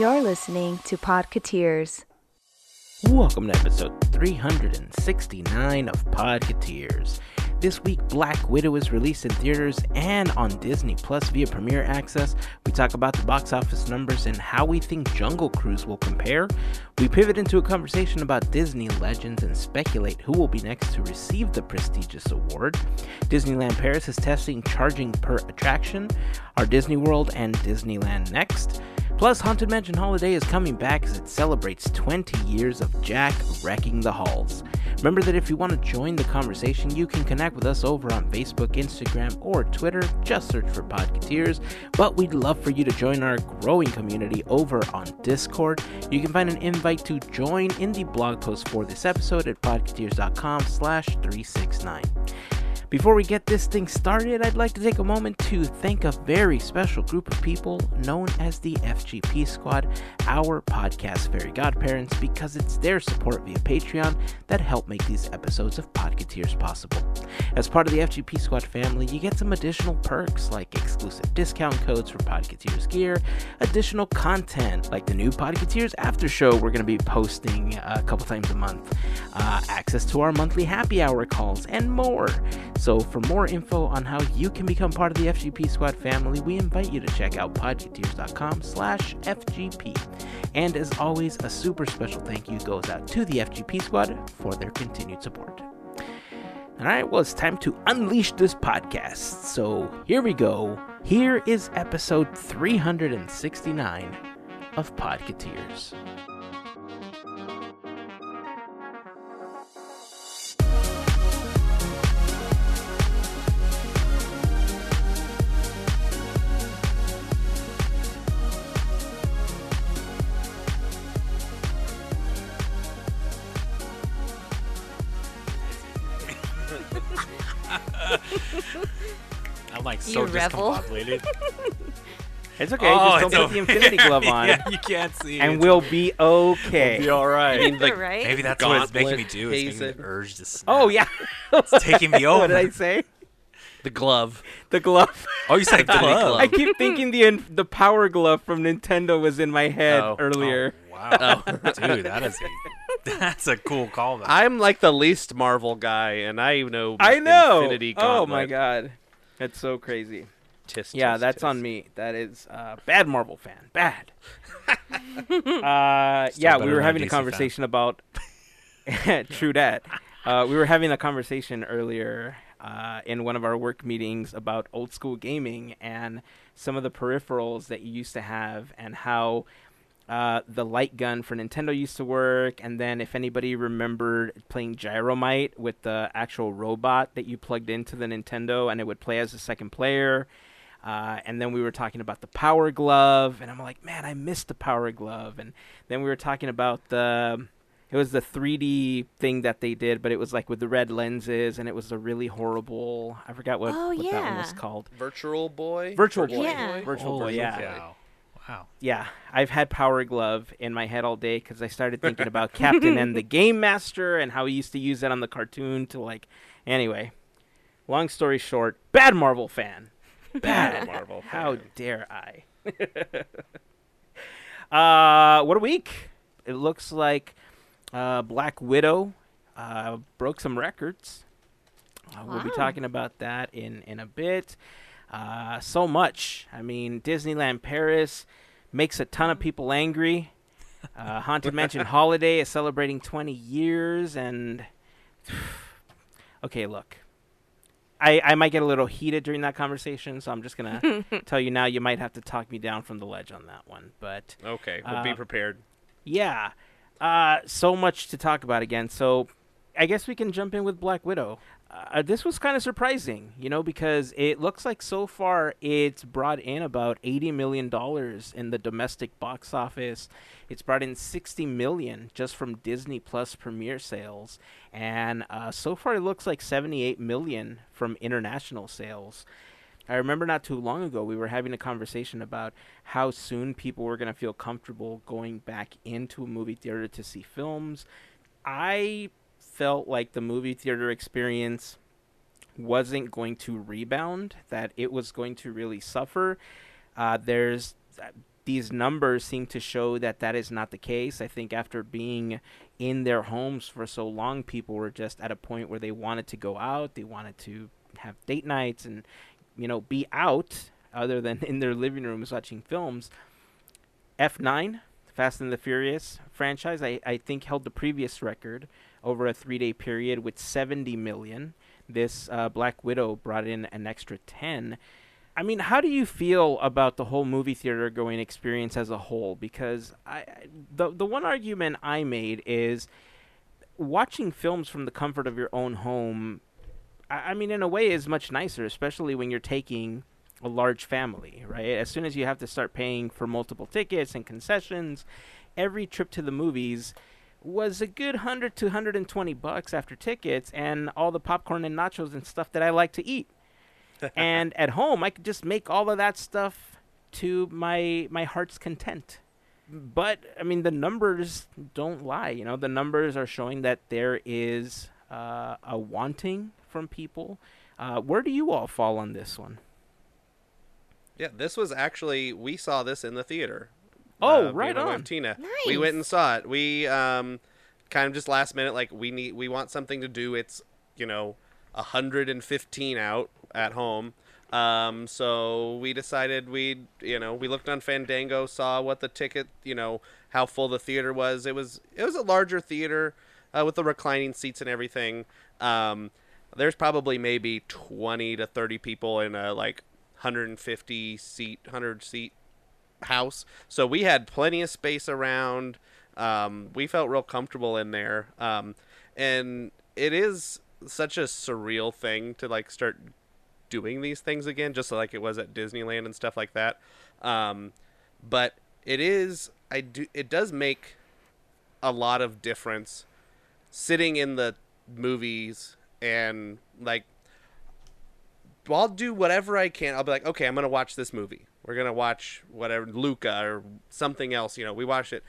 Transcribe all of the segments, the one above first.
You're listening to Podcateers. Welcome to episode 369 of Podcateers. This week, Black Widow is released in theaters and on Disney Plus via Premiere Access. We talk about the box office numbers and how we think Jungle Cruise will compare. We pivot into a conversation about Disney legends and speculate who will be next to receive the prestigious award. Disneyland Paris is testing charging per attraction. Our Disney World and Disneyland next. Plus, Haunted Mansion Holiday is coming back as it celebrates 20 years of Jack wrecking the halls. Remember that if you want to join the conversation, you can connect with us over on Facebook, Instagram, or Twitter. Just search for Podcateers. But we'd love for you to join our growing community over on Discord. You can find an invite to join in the blog post for this episode at podcateers.com slash 369. Before we get this thing started, I'd like to take a moment to thank a very special group of people known as the FGP Squad, our podcast fairy godparents, because it's their support via Patreon that help make these episodes of Podcateers possible. As part of the FGP Squad family, you get some additional perks like exclusive discount codes for Podcateers gear, additional content like the new Podcateers after show we're going to be posting a couple times a month, uh, access to our monthly happy hour calls, and more. So, for more info on how you can become part of the FGP Squad family, we invite you to check out podcateers.com slash FGP. And as always, a super special thank you goes out to the FGP Squad for their continued support. All right, well, it's time to unleash this podcast. So, here we go. Here is episode 369 of Podcateers. I'm like so You rebel. discombobulated. It's okay, Oh, just don't put okay. the Infinity Glove on, yeah, you can't see. and it. we'll be okay. We'll be all right. I mean, like, right? Maybe that's what it's making me do. It's making me urge to snap. Oh, yeah. It's taking me over. what did. I say? the glove. The glove. Oh, you said glove. glove. I keep thinking the in- the power glove from Nintendo was in my head Oh. earlier. Oh, wow, Oh. dude, that is a that's a cool callback. I'm like the least Marvel guy, and I know. I know. Infinity oh my god, that's so crazy. Tis, Yeah, that's tis. on me. That is uh, bad Marvel fan. Bad. uh, yeah, we were having a DC fan. conversation about. True that. Uh, we were having a conversation earlier uh, in one of our work meetings about old school gaming and some of the peripherals that you used to have and how uh, the light gun for Nintendo used to work, and then if anybody remembered playing Gyromite with the actual robot that you plugged into the Nintendo and it would play as a second player. Uh, and then we were talking about the Power Glove, and I'm like, man, I missed the Power Glove. And then we were talking about the, it was the 3D thing that they did, but it was like with the red lenses, and it was a really horrible. I forgot what, Oh, what that one was called. Virtual Boy. Virtual Boy. Yeah. Virtual Boy. Holy Yeah. Wow. Yeah, I've had Power Glove in my head all day because I started thinking about Captain and the Game Master and how he used to use that on the cartoon to like. Anyway, long story short, bad Marvel fan. Bad Marvel. How dare I? uh, what a week! It looks like uh, Black Widow uh, broke some records. Uh, We'll be talking about that in in a bit. Uh, so much. I mean, Disneyland Paris makes a ton of people angry. Uh, Haunted Mansion Holiday is celebrating 20 years, and okay, look, I I might get a little heated during that conversation, so I'm just gonna tell you now. You might have to talk me down from the ledge on that one, but Okay, we'll be Uh, prepared. yeah, uh, so much to talk about again. So I guess we can jump in with Black Widow. Uh, this was kind of surprising, you know, because it looks like so far it's brought in about eighty million dollars in the domestic box office. It's brought in sixty million just from Disney Plus premiere sales, and uh, so far it looks like seventy-eight million from international sales. I remember not too long ago we were having a conversation about how soon people were going to feel comfortable going back into a movie theater to see films. I felt like the movie theater experience wasn't going to rebound, that it was going to really suffer. Uh, there's these numbers seem to show that that is not the case. I think after being in their homes for so long, people were just at a point where they wanted to go out, they wanted to have date nights and you know be out other than in their living rooms watching films. F9, Fast and the Furious franchise, I, I think held the previous record over a three day period with 70 million. This uh, Black Widow brought in an extra 10. I mean, how do you feel about the whole movie theater going experience as a whole? Because I, the the one argument I made is watching films from the comfort of your own home. I, I mean, in a way, is much nicer, especially when you're taking a large family, right? As soon as you have to start paying for multiple tickets and concessions, every trip to the movies was a good 100 to 120 bucks after tickets and all the popcorn and nachos and stuff that I like to eat. and at home, I could just make all of that stuff to my my heart's content. But I mean, the numbers don't lie. You know, the numbers are showing that there is uh, a wanting from people. Uh, where do you all fall on this one? Yeah, this was actually we saw this in the theater. Oh, Uh, right and my on. Tina. We went and saw it. We um, kind of just last minute, like we need, we want something to do. It's you know, hundred and fifteen out at home. Um, so we decided we'd, you know, we looked on Fandango, saw what the ticket, you know, how full the theater was. It was, it was a larger theater uh, with the reclining seats and everything. Um, there's probably maybe 20 to 30 people in a like 150 seat, 100 seat house. So we had plenty of space around. Um, we felt real comfortable in there. Um, and it is such a surreal thing to like start doing these things again, just like it was at Disneyland and stuff like that. Um, but it is, I do, it does make a lot of difference sitting in the movies and like I'll do whatever I can. I'll be like, okay, I'm gonna watch this movie. We're gonna watch whatever Luca or something else. You know, we watched it.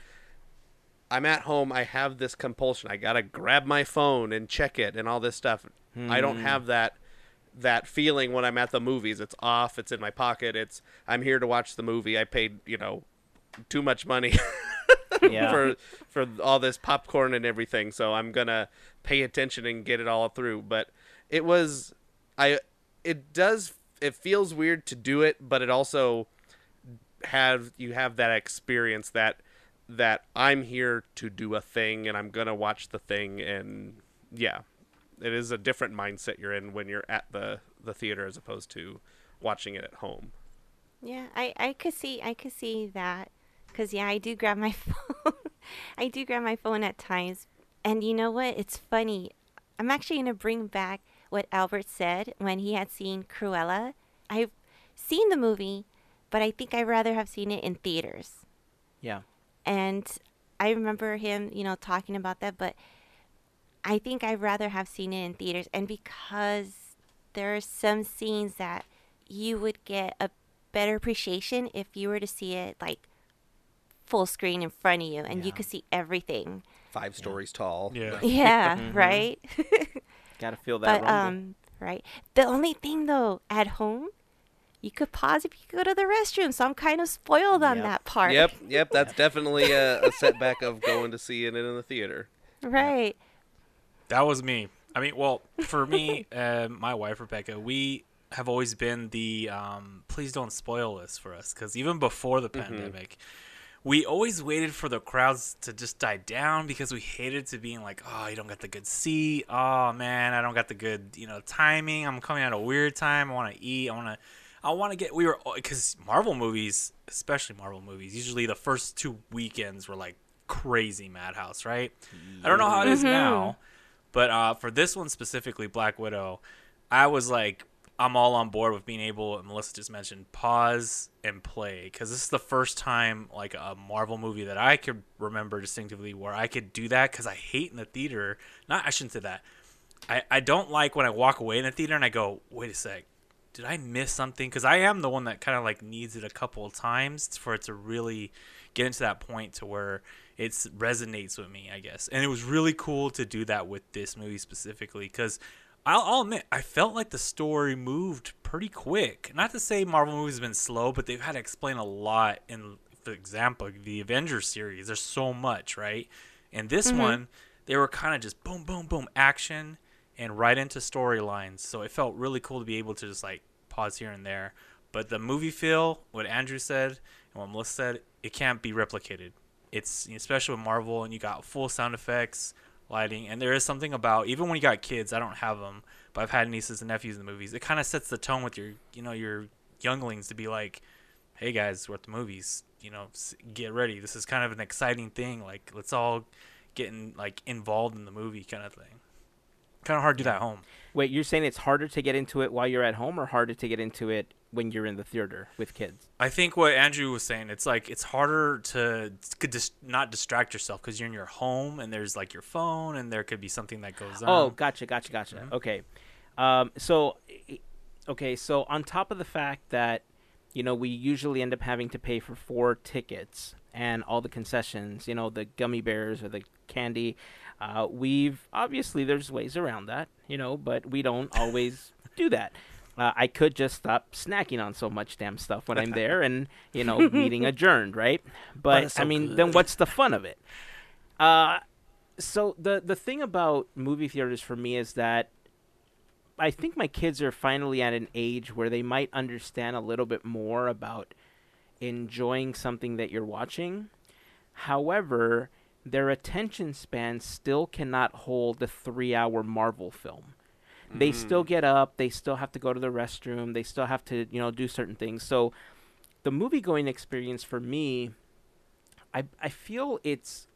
I'm at home. I have this compulsion. I gotta grab my phone and check it and all this stuff. I don't hmm. have that that feeling when I'm at the movies. It's off. It's in my pocket. It's I'm here to watch the movie. I paid you know too much money Yeah. for for all this popcorn and everything. So I'm gonna pay attention and get it all through. But it was, I, it does, it feels weird to do it, but it also have you have that experience that that I'm here to do a thing and I'm gonna watch the thing and yeah, it is a different mindset you're in when you're at the the theater as opposed to watching it at home. Yeah, I, I could see I could see that because yeah, I do grab my phone. I do grab my phone at times, and you know what? It's funny. I'm actually gonna bring back what Albert said when he had seen Cruella. I've seen the movie, but I think I'd rather have seen it in theaters. yeah. And I remember him, you know, talking about that, but I think I'd rather have seen it in theaters. And because there are some scenes that you would get a better appreciation if you were to see it like full screen in front of you and you could see everything. Five stories tall. Yeah. Yeah, Mhm. right? Gotta feel that but um right. The only thing though, at home, you could pause if you go to the restroom. So I'm kind of spoiled on Yep. that part. Yep, yep. That's definitely a, a setback of going to see it in the theater. Right. That was me. I mean, well, for me and my wife Rebecca, we have always been the um, please don't spoil this for us because even before the pandemic, we always waited for the crowds to just die down because we hated to being like, oh, you don't got the good seat. Oh man, I don't got the good you know timing. I'm coming at a weird time. I want to eat. I want to. I want to get. We were because Marvel movies, especially Marvel movies, usually the first two weekends were like crazy madhouse, right? I don't know how it is now. But uh, for this one specifically, Black Widow, I was like, I'm all on board with being able. Melissa just mentioned pause and play because this is the first time like a Marvel movie that I could remember distinctively where I could do that because I hate in the theater. Not I shouldn't say that. I I don't like when I walk away in the theater and I go, wait a sec. Did I miss something? Because I am the one that kind of like needs it a couple of times for it to really get into that point to where it resonates with me, I guess. And it was really cool to do that with this movie specifically because I'll, I'll admit I felt like the story moved pretty quick. Not to say Marvel movies have been slow, but they've had to explain a lot in for example, the Avengers series. There's so much, right? And this Mm-hmm. one, they were kind of just boom, boom, boom, action, and right into storylines. So it felt really cool to be able to just like pause here and there. But the movie feel, what Andrew said and what Melissa said, it can't be replicated. It's especially with Marvel, and you got full sound effects, lighting, and there is something about even when you got kids. I don't have them, but I've had nieces and nephews in the movies. It kind of sets the tone with your, you know, your younglings to be like, "Hey guys, we're at the movies. You know, get ready. This is kind of an exciting thing. Like, let's all get in, like involved in the movie, kind of thing. Kind of hard to do that at home. Wait, you're saying it's harder to get into it while you're at home, or harder to get into it when you're in the theater with kids? I think what Andrew was saying, it's like it's harder to could dis- not distract yourself because you're in your home and there's like your phone and there could be something that goes on. Oh, gotcha, gotcha, gotcha. Okay, um, so okay, so on top of the fact that you know we usually end up having to pay for four tickets and all the concessions, you know, the gummy bears or the candy, uh, we've obviously there's ways around that, you know, but we don't always do that. Uh, I could just stop snacking on so much damn stuff when I'm there, and you know, meeting adjourned, right? But, it's I mean, good. then what's the fun of it? Uh, so the the thing about movie theaters for me is that I think my kids are finally at an age where they might understand a little bit more about enjoying something that you're watching. However, their attention span still cannot hold the 3-hour Marvel film. They mm-hmm. still get up, they still have to go to the restroom, they still have to, you know, do certain things. So the movie going experience for me I I feel it's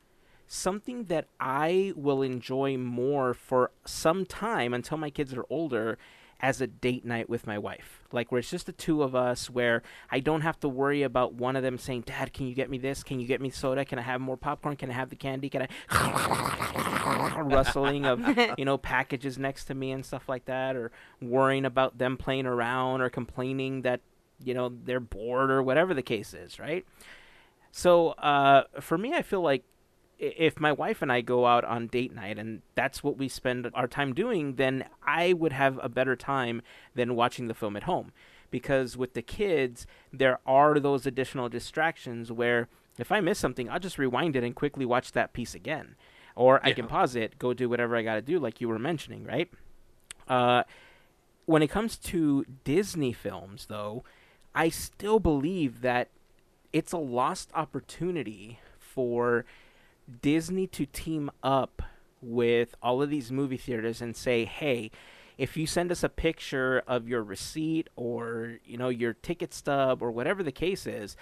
something that I will enjoy more for some time until my kids are older as a date night with my wife. Like where it's just the two of us where I don't have to worry about one of them saying, "Dad, can you get me this? Can you get me soda? Can I have more popcorn? Can I have the candy? Can I rustling of, you know, packages next to me and stuff like that or worrying about them playing around or complaining that, you know, they're bored or whatever the case is, right? So uh, for me, I feel like if my wife and I go out on date night and that's what we spend our time doing, then I would have a better time than watching the film at home. Because with the kids, there are those additional distractions where if I miss something, I'll just rewind it and quickly watch that piece again. Or I can pause it, go do whatever I got to do, like you were mentioning, right? Uh, when it comes to Disney films, though, I still believe that it's a lost opportunity for Disney to team up with all of these movie theaters and say, "Hey, if you send us a picture of your receipt or, you know, your ticket stub or whatever the case is,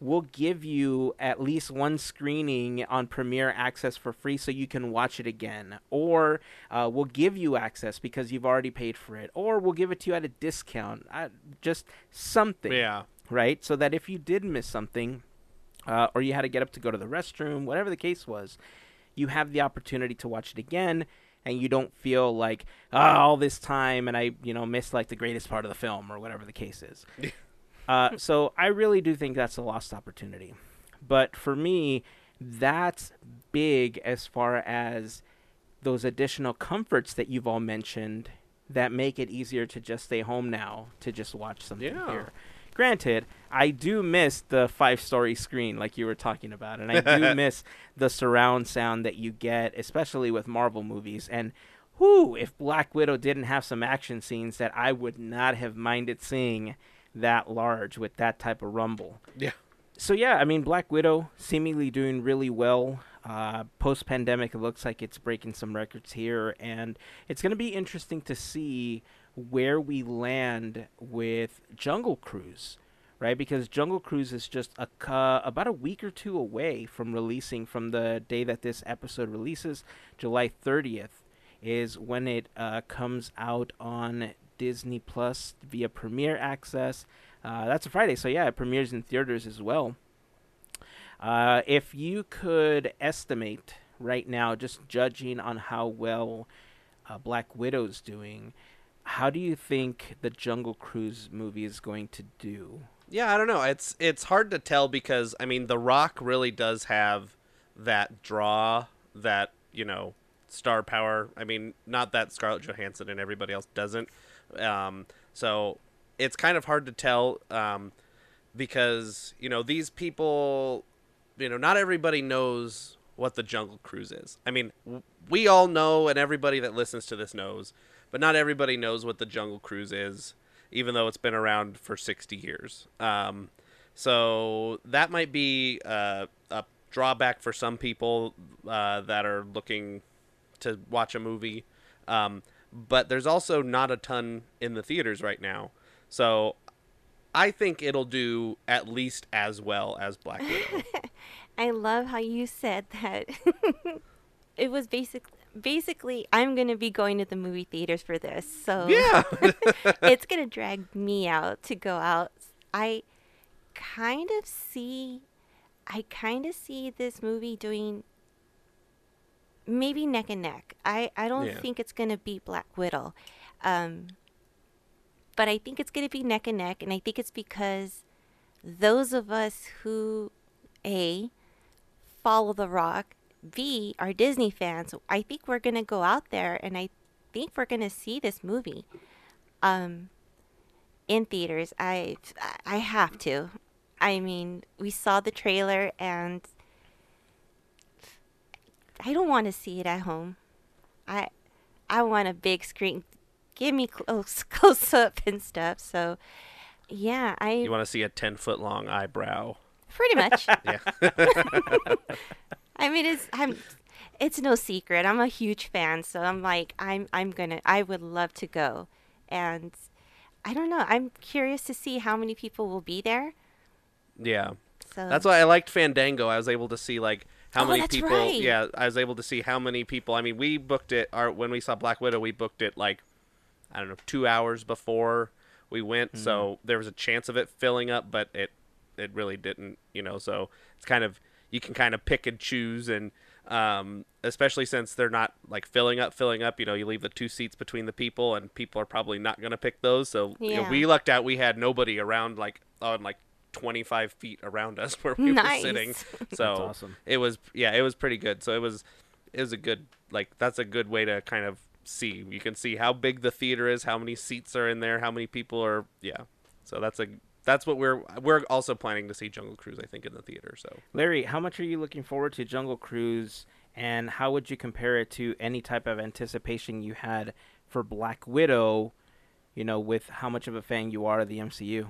we'll give you at least one screening on Premiere Access for free so you can watch it again. Or uh, we'll give you access because you've already paid for it. Or we'll give it to you at a discount. Uh, just something Yeah. right? So that if you did miss something, uh, or you had to get up to go to the restroom, whatever the case was, you have the opportunity to watch it again, and you don't feel like oh, all this time and I, you know, missed like the greatest part of the film or whatever the case is. uh, so I really do think that's a lost opportunity. But for me, that's big as far as those additional comforts that you've all mentioned that make it easier to just stay home now to just watch something Yeah. here. Granted, I do miss the five story screen like you were talking about, and I do miss the surround sound that you get, especially with Marvel movies. And whoo, if Black Widow didn't have some action scenes that I would not have minded seeing that large with that type of rumble Yeah. so yeah, I mean Black Widow seemingly doing really well. Uh, Post pandemic, it looks like it's breaking some records here, and it's going to be interesting to see where we land with Jungle Cruise, right? Because Jungle Cruise is just a cu- about a week or two away from releasing. From the day that this episode releases, July thirtieth is when it uh, comes out on Disney Plus via Premiere Access. Uh, that's a Friday, so yeah, it premieres in theaters as well. Uh, if you could estimate right now, just judging on how well uh, Black Widow's doing, how do you think the Jungle Cruise movie is going to do? Yeah, I don't know. It's it's hard to tell because I mean, The Rock really does have that draw, that you know, star power. I mean, not that Scarlett Johansson and everybody else doesn't. Um, so it's kind of hard to tell. Um, because you know these people, you know, not everybody knows what the Jungle Cruise is. I mean, w- we all know, and everybody that listens to this knows, but not everybody knows what the Jungle Cruise is, even though it's been around for sixty years. Um, so that might be uh, a drawback for some people uh, that are looking to watch a movie. Um, but there's also not a ton in the theaters right now. So I think it'll do at least as well as Black Widow. I love how you said that. it was basic, basically, I'm going to be going to the movie theaters for this. So yeah. it's going to drag me out to go out. I kind of see I kind of see this movie doing maybe neck and neck. I I don't Yeah. think it's going to be Black Widow. Um but I think it's going to be neck and neck and I think it's because those of us who a follow the rock, B are Disney fans. I think we're going to go out there and I think we're going to see this movie. Um in theaters. I I have to. I mean, we saw the trailer and I don't want to see it at home. I I want a big screen. Give me close close up and stuff. So yeah, I you want to see a 10 foot long eyebrow. pretty much. Yeah. I mean, it's I'm it's no secret. I'm a huge fan, so I'm like I'm I'm gonna I would love to go, and I don't know. I'm curious to see how many people will be there. yeah. So That's why I liked Fandango. I was able to see like how Oh, many that's people. right. Yeah, I was able to see how many people. I mean, we booked it. Our when we saw Black Widow, we booked it like I don't know two hours before we went, Hmm. so there was a chance of it filling up, but it it really didn't. You know, so it's kind of you can kind of pick and choose and. Um, especially since they're not like filling up, filling up. You know, you leave the two seats between the people, and people are probably not going to pick those. So you know, we lucked out. We had nobody around, like on like 25 feet around us where we Nice. were sitting. So awesome. it was yeah, it was pretty good. So it was it was a good like that's a good way to kind of see. You can see how big the theater is, how many seats are in there, how many people are yeah. So that's a that's what we're we're also planning to see Jungle Cruise I think in the theater. So Larry, how much are you looking forward to Jungle Cruise, and how would you compare it to any type of anticipation you had for Black Widow? You know, with how much of a fan you are of the MCU.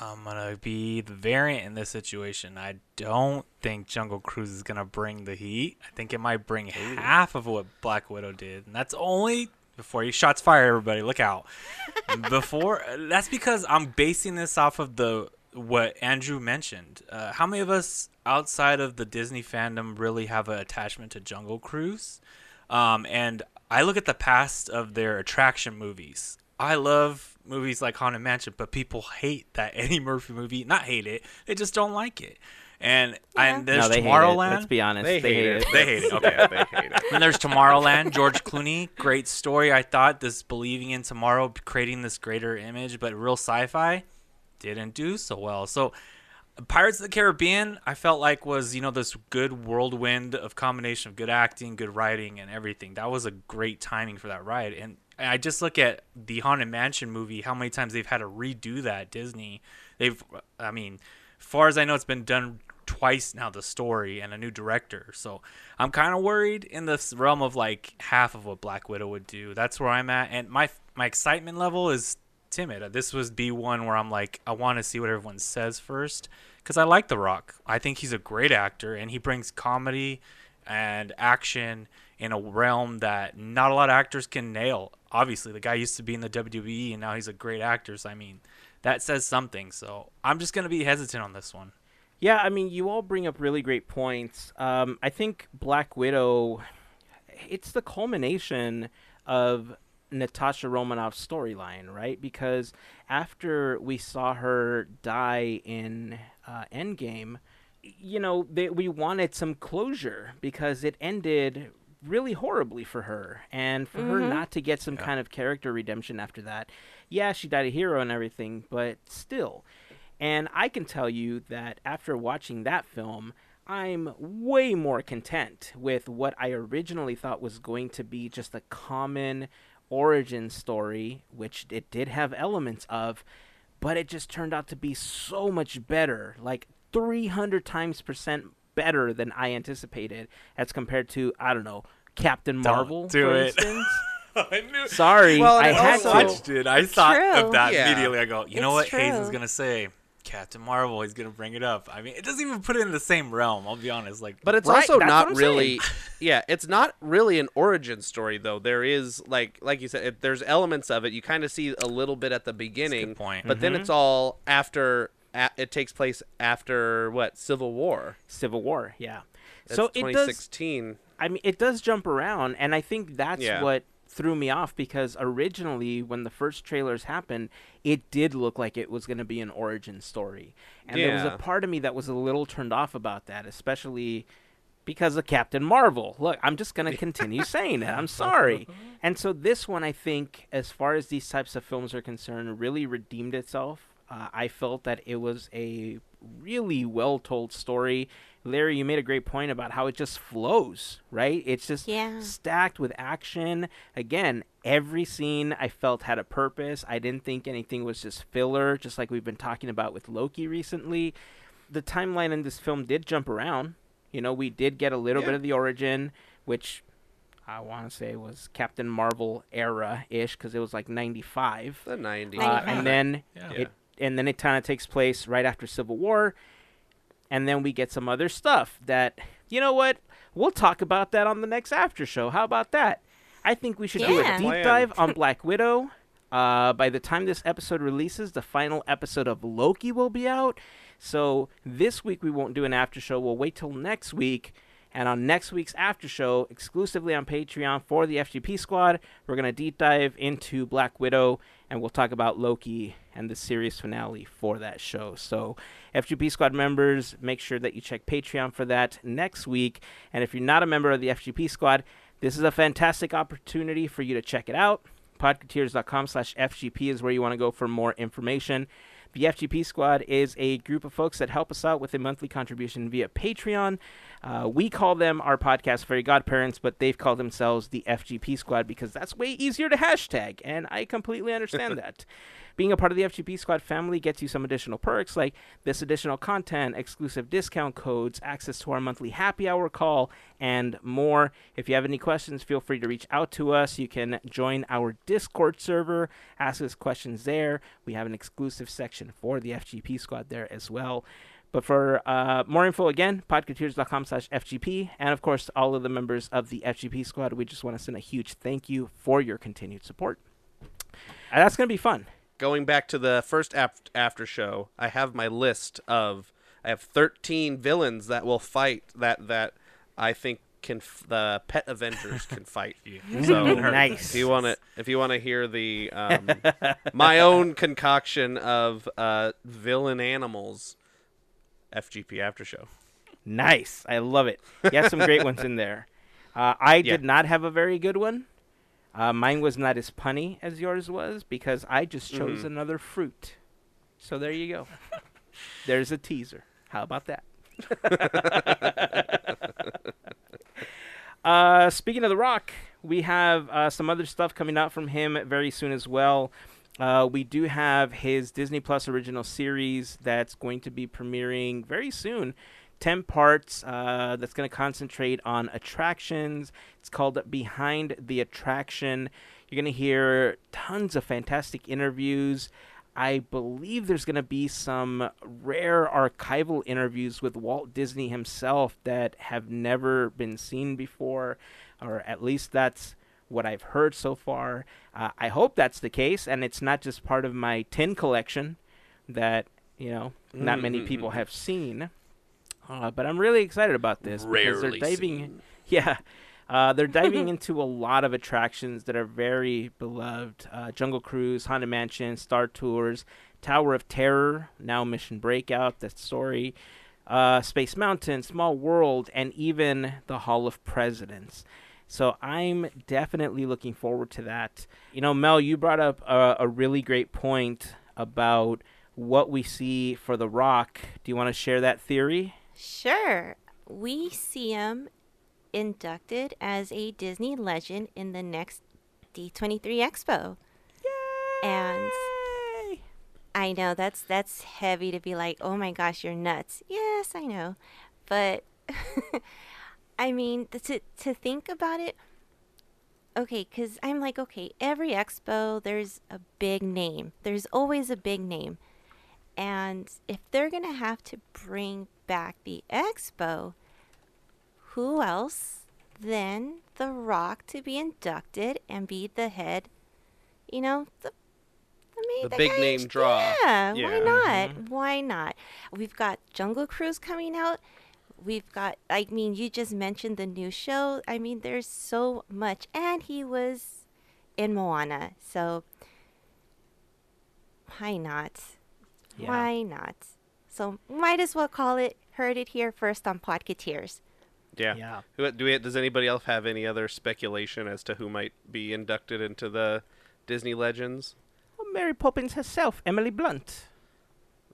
I'm gonna be the variant in this situation. I don't think Jungle Cruise is gonna bring the heat. I think it might bring half of what Black Widow did, and that's only before you shots fire. Everybody, look out! before that's because I'm basing this off of the what Andrew mentioned. Uh, how many of us outside of the Disney fandom really have an attachment to Jungle Cruise? Um, and I look at the past of their attraction movies. I love movies like Haunted Mansion, but people hate that Eddie Murphy movie. Not hate it, they just don't like it. And and there's no, they hate it. Tomorrowland. Let's be honest. they, hate it. They hate it. Okay. Yeah, they hate it. And there's Tomorrowland, George Clooney, great story. I thought this believing in tomorrow, creating this greater image, but real sci-fi didn't do so well. So Pirates of the Caribbean, I felt like was you know this good whirlwind of combination of good acting, good writing, and everything. That was a great timing for that ride. And I just look at the Haunted Mansion movie, how many times they've had to redo that. Disney, they've, I mean, far as I know, it's been done twice now. The story and a new director. So I'm kind of worried in this realm of like half of what Black Widow would do. That's where I'm at, and my my excitement level is timid. This was be one where I'm like, I want to see what everyone says first because I like The Rock. I think he's a great actor and he brings comedy and action in a realm that not a lot of actors can nail. Obviously, the guy used to be in the WWE and now he's a great actor. So I mean, that says something. So I'm just gonna be hesitant on this one. Yeah, I mean, you all bring up really great points. Um, I think Black Widow, it's the culmination of Natasha Romanoff's storyline, right? Because after we saw her die in uh, Endgame, you know, they, we wanted some closure because it ended really horribly for her, and for her mm-hmm. not to get some Yeah. kind of character redemption after that. Yeah, she died a hero and everything, but still. And I can tell you that after watching that film, I'm way more content with what I originally thought was going to be just a common origin story, which it did have elements of, but it just turned out to be so much better, like 300 times percent better than I anticipated as compared to I don't know Captain Don't Marvel do for it. instance. I knew. Sorry, Well, I had also- to. watched it. I thought true. of that Yeah. immediately. I go, you know what It's Hayes is gonna say? Captain Marvel. He's gonna bring it up. I mean, it doesn't even put it in the same realm. I'll be honest. Like, But it's Right, also not really, yeah, it's not really an origin story though. There is like, like you said, it, there's elements of it. You kind of see a little bit at the beginning, point. but then Mm-hmm. it's all after. A, it takes place after what Civil War. Civil War, yeah. That's so it does 2016. I mean, it does jump around, and I think that's Yeah. what threw me off because originally, when the first trailers happened, it did look like it was going to be an origin story, and there was a part of me that was a little turned off about that, especially because of Captain Marvel. Look, I'm just going to continue saying it. I'm sorry. And so this one, I think, as far as these types of films are concerned, really redeemed itself. Uh, I felt that it was a really well told story. Larry, you made a great point about how it just flows, right? It's just Yeah. stacked with action. Again, every scene I felt had a purpose. I didn't think anything was just filler, just like we've been talking about with Loki recently. The timeline in this film did jump around. You know, we did get a little bit of the origin, which I want to say was Captain Marvel era ish, because it was like 95. The 90s. Uh, and then Yeah. it and then it kind of takes place right after Civil War, and then we get some other stuff that you know what we'll talk about that on the next after show. How about that? I think we should do a deep dive on Black Widow. Uh, by the time this episode releases, the final episode of Loki will be out. So this week we won't do an after show. We'll wait till next week. And on next week's after show, exclusively on Patreon for the FGP squad, we're going to deep dive into Black Widow and we'll talk about Loki and the series finale for that show. So, FGP squad members, make sure that you check Patreon for that next week. And if you're not a member of the FGP squad, this is a fantastic opportunity for you to check it out. Podcateers.com slash FGP is where you want to go for more information. The FGP Squad is a group of folks that help us out with a monthly contribution via Patreon. Uh, we call them our podcast fairy godparents, but they've called themselves the FGP Squad because that's way easier to hashtag, and I completely understand that. Being a part of the FGP Squad family gets you some additional perks like this additional content, exclusive discount codes, access to our monthly happy hour call, and more. If you have any questions, feel free to reach out to us. You can join our Discord server, ask us questions there. We have an exclusive section for the FGP Squad there as well. But for uh, more info, again, podcateers.com slash FGP. And of course, all of the members of the FGP squad, we just want to send a huge thank you for your continued support. And that's going to be fun. Going back to the first af- after show, I have my list of I have 13 villains that will fight that that I think can f- the pet Avengers can fight. So Nice. if you want to if you want to hear the um, my own concoction of uh, villain animals, FGP after show. Nice. I love it. You have some great ones in there. Uh, I Yeah. did not have a very good one. Uh, mine was not as punny as yours was because I just chose Mhm. another fruit. So there you go. There's a teaser. How about that? uh, speaking of The Rock, we have uh, some other stuff coming out from him very soon as well. Uh, we do have his Disney Plus original series that's going to be premiering very soon. 10 parts uh, that's going to concentrate on attractions. It's called Behind the Attraction. You're going to hear tons of fantastic interviews. I believe there's going to be some rare archival interviews with Walt Disney himself that have never been seen before, or at least that's what I've heard so far. Uh, I hope that's the case, and it's not just part of my tin collection that you know not many people have seen. Uh, but I'm really excited about this because they're diving. seen. Yeah, uh, they're diving into a lot of attractions that are very beloved: uh, Jungle Cruise, Haunted Mansion, Star Tours, Tower of Terror, now Mission Breakout. That story. Uh, Space Mountain, Small World, and even the Hall of Presidents. So I'm definitely looking forward to that. You know, Mel, you brought up a, a really great point about what we see for The Rock. Do you want to share that theory? Sure. We see him inducted as a Disney legend in the next D23 Expo. Yay! And I know that's that's heavy to be like, oh my gosh, you're nuts. Yes, I know, but I mean to to think about it. Okay, because I'm like, okay, every expo there's a big name. There's always a big name, and if they're gonna have to bring back the expo, who else than The Rock to be inducted and be the head? You know, the I mean, The big guy- name draw. Yeah, Yeah. why not? Mm-hmm. Why not? We've got Jungle Cruise coming out. We've got, I mean, you just mentioned the new show. I mean, there's so much. And he was in Moana. So, why not? Yeah. Why not? So, might as well call it Heard It Here First on Podcateers. Yeah. Yeah. Who- Do we, does anybody else have any other speculation as to who might be inducted into the Disney Legends? Well, Mary Poppins herself, Emily Blunt.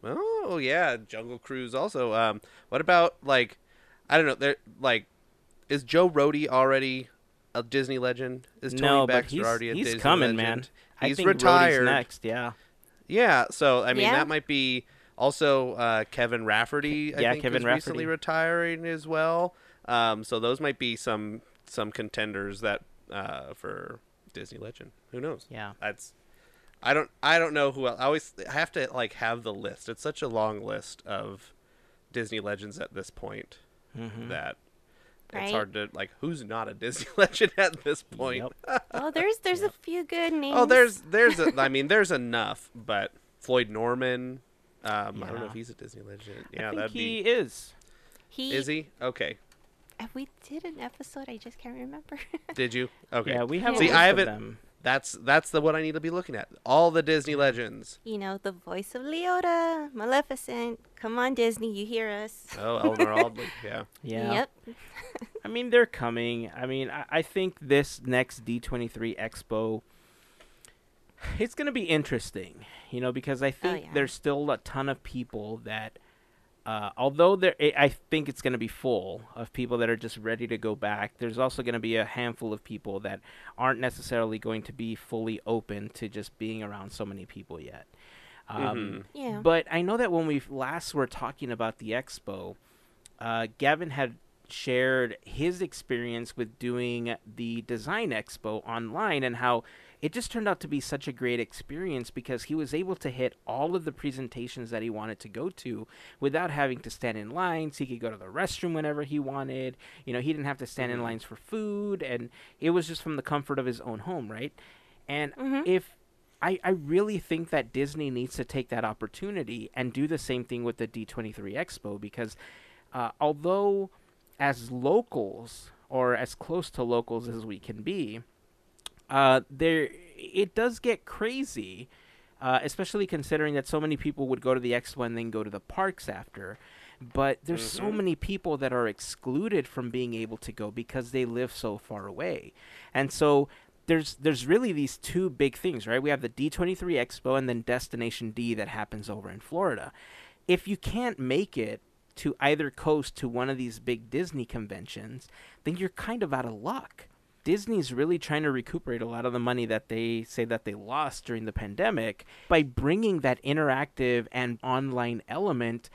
Oh yeah, Jungle Cruise also. Um, what about like, I don't know. There like, is Joe Rohde already a Disney legend? Is Tony no, but Baxter he's, already a he's Disney coming, legend? man. I He's think Rohde's next. Yeah. Yeah, so I mean Yeah. that might be also uh, Kevin Rafferty. I Yeah, think, Kevin is recently Rafferty. retiring as well. Um, so those might be some some contenders that uh, for Disney Legend. Who knows? Yeah. That's I don't I don't know who else. I always have to like have the list. It's such a long list of Disney legends at this point Mm-hmm. that it's hard to like who's not a Disney legend at this point. Yep. Oh, there's there's a few good names. Oh, there's there's a, I mean there's enough, but Floyd Norman, um, I don't know if he's a Disney legend. I Yeah, think that'd he be. is. he. Is he okay? We did an episode. I just can't remember. Did you? Okay. Yeah, we have See, a list I haven't- them. That's that's the what I need to be looking at. All the Disney legends. you know, the voice of Leota, Maleficent. Come on, Disney, you hear us. Oh, Eleanor Audley. Yeah. Yeah. Yep. I mean, they're coming. I mean, I, I think this next D23 Expo, it's going to be interesting, you know, because I think yeah. there's still a ton of people that, uh, although there, I I think it's going to be full of people that are just ready to go back. There's also going to be a handful of people that aren't necessarily going to be fully open to just being around so many people yet. Um, Yeah. but I know that when we last were talking about the expo, uh, Gavin had shared his experience with doing the design expo online and how it just turned out to be such a great experience because he was able to hit all of the presentations that he wanted to go to without having to stand in lines. He could go to the restroom whenever he wanted. You know, he didn't have to stand in lines for food, and it was just from the comfort of his own home, right? And if I, I really think that Disney needs to take that opportunity and do the same thing with the D23 Expo because uh, although as locals or as close to locals as we can be, uh, there it does get crazy, uh, especially considering that so many people would go to the expo and then go to the parks after. But there's so many people that are excluded from being able to go because they live so far away, and so there's there's really these two big things, right? We have the D23 Expo and then Destination D that happens over in Florida. If you can't make it to either coast to one of these big Disney conventions, then you're kind of out of luck. Disney's really trying to recuperate a lot of the money that they say that they lost during the pandemic by bringing that interactive and online element.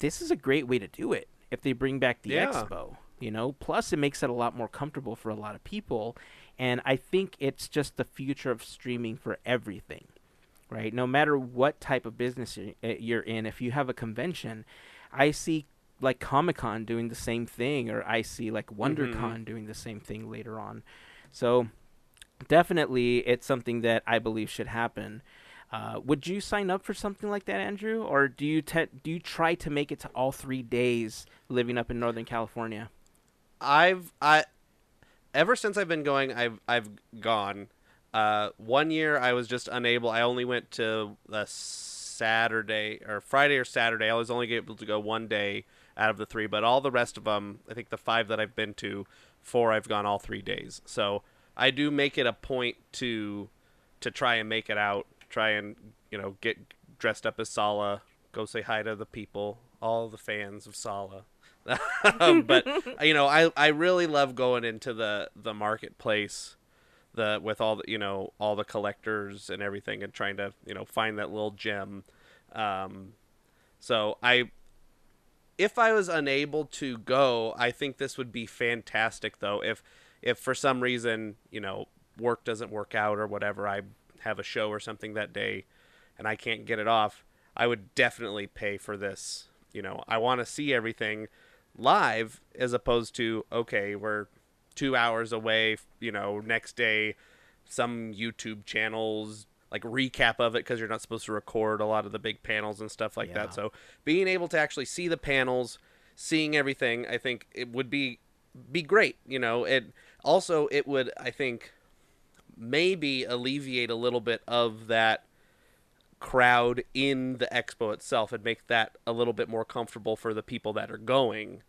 This is a great way to do it if they bring back the Yeah. expo, you know. Plus it makes it a lot more comfortable for a lot of people and I think it's just the future of streaming for everything. Right? No matter what type of business you're- uh, in, if you have a convention, I see like Comic Con doing the same thing, or I see like WonderCon doing the same thing later on. So definitely, it's something that I believe should happen. Uh, would you sign up for something like that, Andrew, or do you te- do you try to make it to all three days living up in Northern California? I've I ever since I've been going, I've I've gone. Uh, one year I was just unable. I only went to the Saturday or Friday or Saturday. I was only able to go one day out of the three, but all the rest of them, I think the five that I've been to, four I've gone all three days. So I do make it a point to to try and make it out. Try and you know get dressed up as Sala. Go say hi to the people, all the fans of Sala. Um, but you know, I I really love going into the the marketplace, the with all the you know all the collectors and everything, and trying to you know find that little gem. Um, so I, if I was unable to go, I think this would be fantastic. Though, if if for some reason you know work doesn't work out or whatever, I have a show or something that day, and I can't get it off, I would definitely pay for this. You know, I want to see everything live as opposed to okay, we're two hours away. You know, next day, some YouTube channels like recap of it because you're not supposed to record a lot of the big panels and stuff like Yeah. that. So being able to actually see the panels, seeing everything, I think it would be be great. You know, it also it would I think maybe alleviate a little bit of that crowd in the expo itself and make that a little bit more comfortable for the people that are going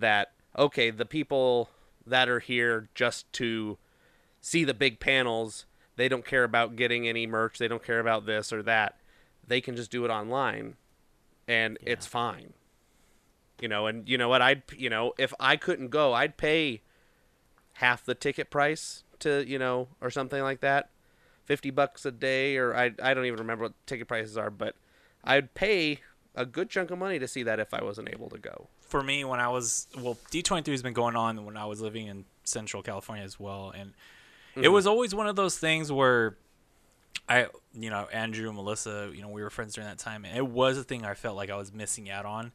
that okay the people that are here just to see the big panels they don't care about getting any merch they don't care about this or that. They can just do it online and it's fine. You know and you know what i'd you know if i couldn't go i'd pay half the ticket price to you know or something like that. 50 bucks a day or I, I don't even remember what ticket prices are but i'd pay a good chunk of money to see that if i wasn't able to go for me when I was well D23 has been going on when I was living in Central California as well and it mm-hmm. was always one of those things where I you know Andrew and Melissa you know we were friends during that time and it was a thing I felt like I was missing out on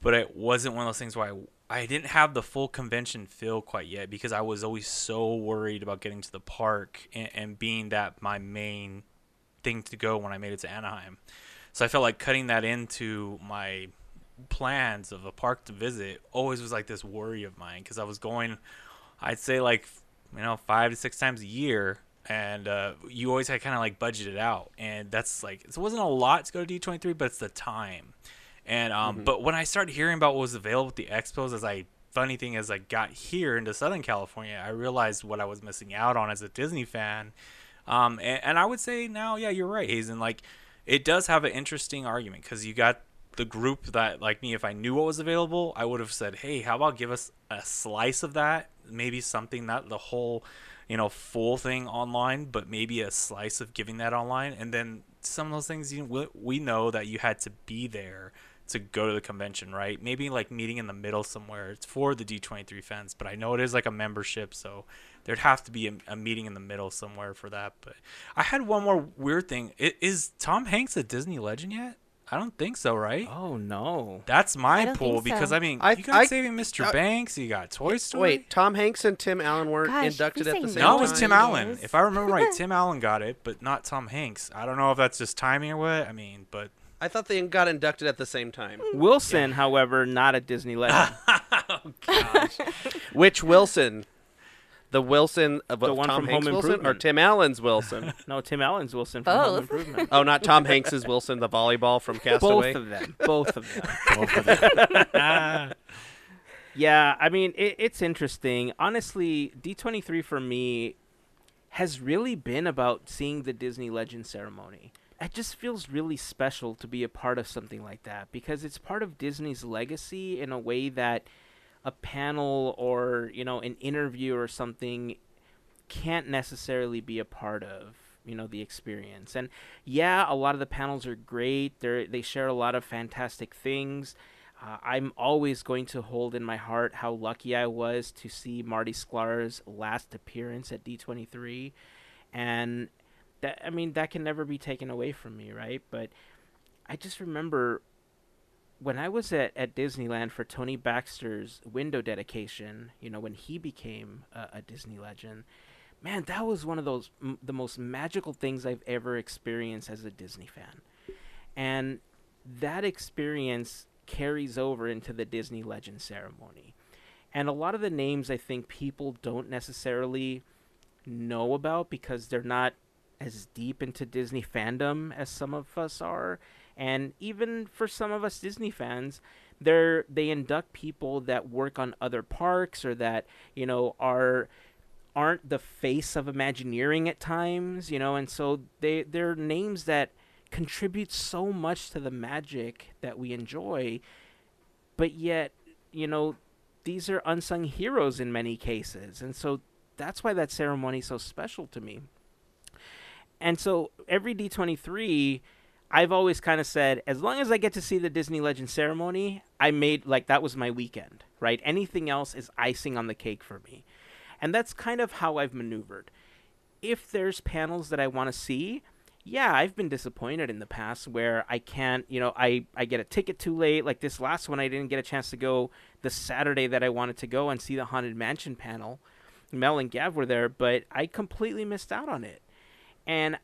but it wasn't one of those things where I I didn't have the full convention feel quite yet because I was always so worried about getting to the park and, and being that my main thing to go when I made it to Anaheim. So I felt like cutting that into my plans of a park to visit always was like this worry of mine because I was going, I'd say like you know five to six times a year, and uh, you always had kind of like budgeted out, and that's like it wasn't a lot to go to D23, but it's the time. And um, but when I started hearing about what was available at the expos, as I funny thing as I got here into Southern California, I realized what I was missing out on as a Disney fan. Um, and, and I would say now, yeah, you're right, Hazen. Like, it does have an interesting argument because you got the group that, like me, if I knew what was available, I would have said, hey, how about give us a slice of that? Maybe something not the whole, you know, full thing online, but maybe a slice of giving that online. And then some of those things you we, we know that you had to be there to go to the convention, right? Maybe like meeting in the middle somewhere. It's for the D23 fans, but I know it is like a membership, so there'd have to be a, a meeting in the middle somewhere for that. But I had one more weird thing. Is Tom Hanks a Disney legend yet? I don't think so, right? Oh no. That's my pool think because. I mean, I- you got I- Saving Mr. I- Banks, you got Toy Story. wait tom hanks and tim allen weren't Gosh, inducted at the same no, time No, it was time. Tim Yes. Allen. If I remember right, Tim Allen got it, but not Tom Hanks. I don't know if that's just timing or what. I mean, but i thought they got inducted at the same time Wilson, however, not a Disney legend. Oh, which wilson the wilson of The one tom from hanks Home wilson or tim allen's wilson no, Tim Allen's Wilson from Home Improvement. oh not tom hanks's wilson the volleyball from Both castaway of them. Both of them. Both of them. yeah, I mean, it, it's interesting. Honestly, D23 for me has really been about seeing the Disney Legend ceremony. It just feels really special to be a part of something like that because it's part of Disney's legacy in a way that a panel or, you know, an interview or something can't necessarily be a part of you know the experience. And yeah a lot of the panels are great. They they share a lot of fantastic things. Uh, i'm always going to hold in my heart how lucky i was to see marty sklar's last appearance at d23 and that i mean that can never be taken away from me right? But i just remember when I was at, at Disneyland for Tony Baxter's window dedication, you know, when he became a, Disney legend, man, that was one of those m- the most magical things I've ever experienced as a Disney fan. And that experience carries over into the Disney Legend ceremony. And a lot of the names I think people don't necessarily know about because they're not as deep into Disney fandom as some of us are. And even for some of us Disney fans, they're they induct people that work on other parks or that, you know, are aren't the face of Imagineering at times, you know, and so they they're names that contribute so much to the magic that we enjoy, but yet, you know, these are unsung heroes in many cases. And so that's why that ceremony is so special to me. And so every D23 I've always kind of said, as long as I get to see the Disney Legend ceremony, I made like that was my weekend, right? Anything else is icing on the cake for me. And that's kind of how I've maneuvered. If there's panels that I want to see, yeah, I've been disappointed in the past where I can't, you know, I, I get a ticket too late. Like this last one, I didn't get a chance to go the Saturday that I wanted to go and see the Haunted Mansion panel. Mel and Gav were there, but I completely missed out on it. And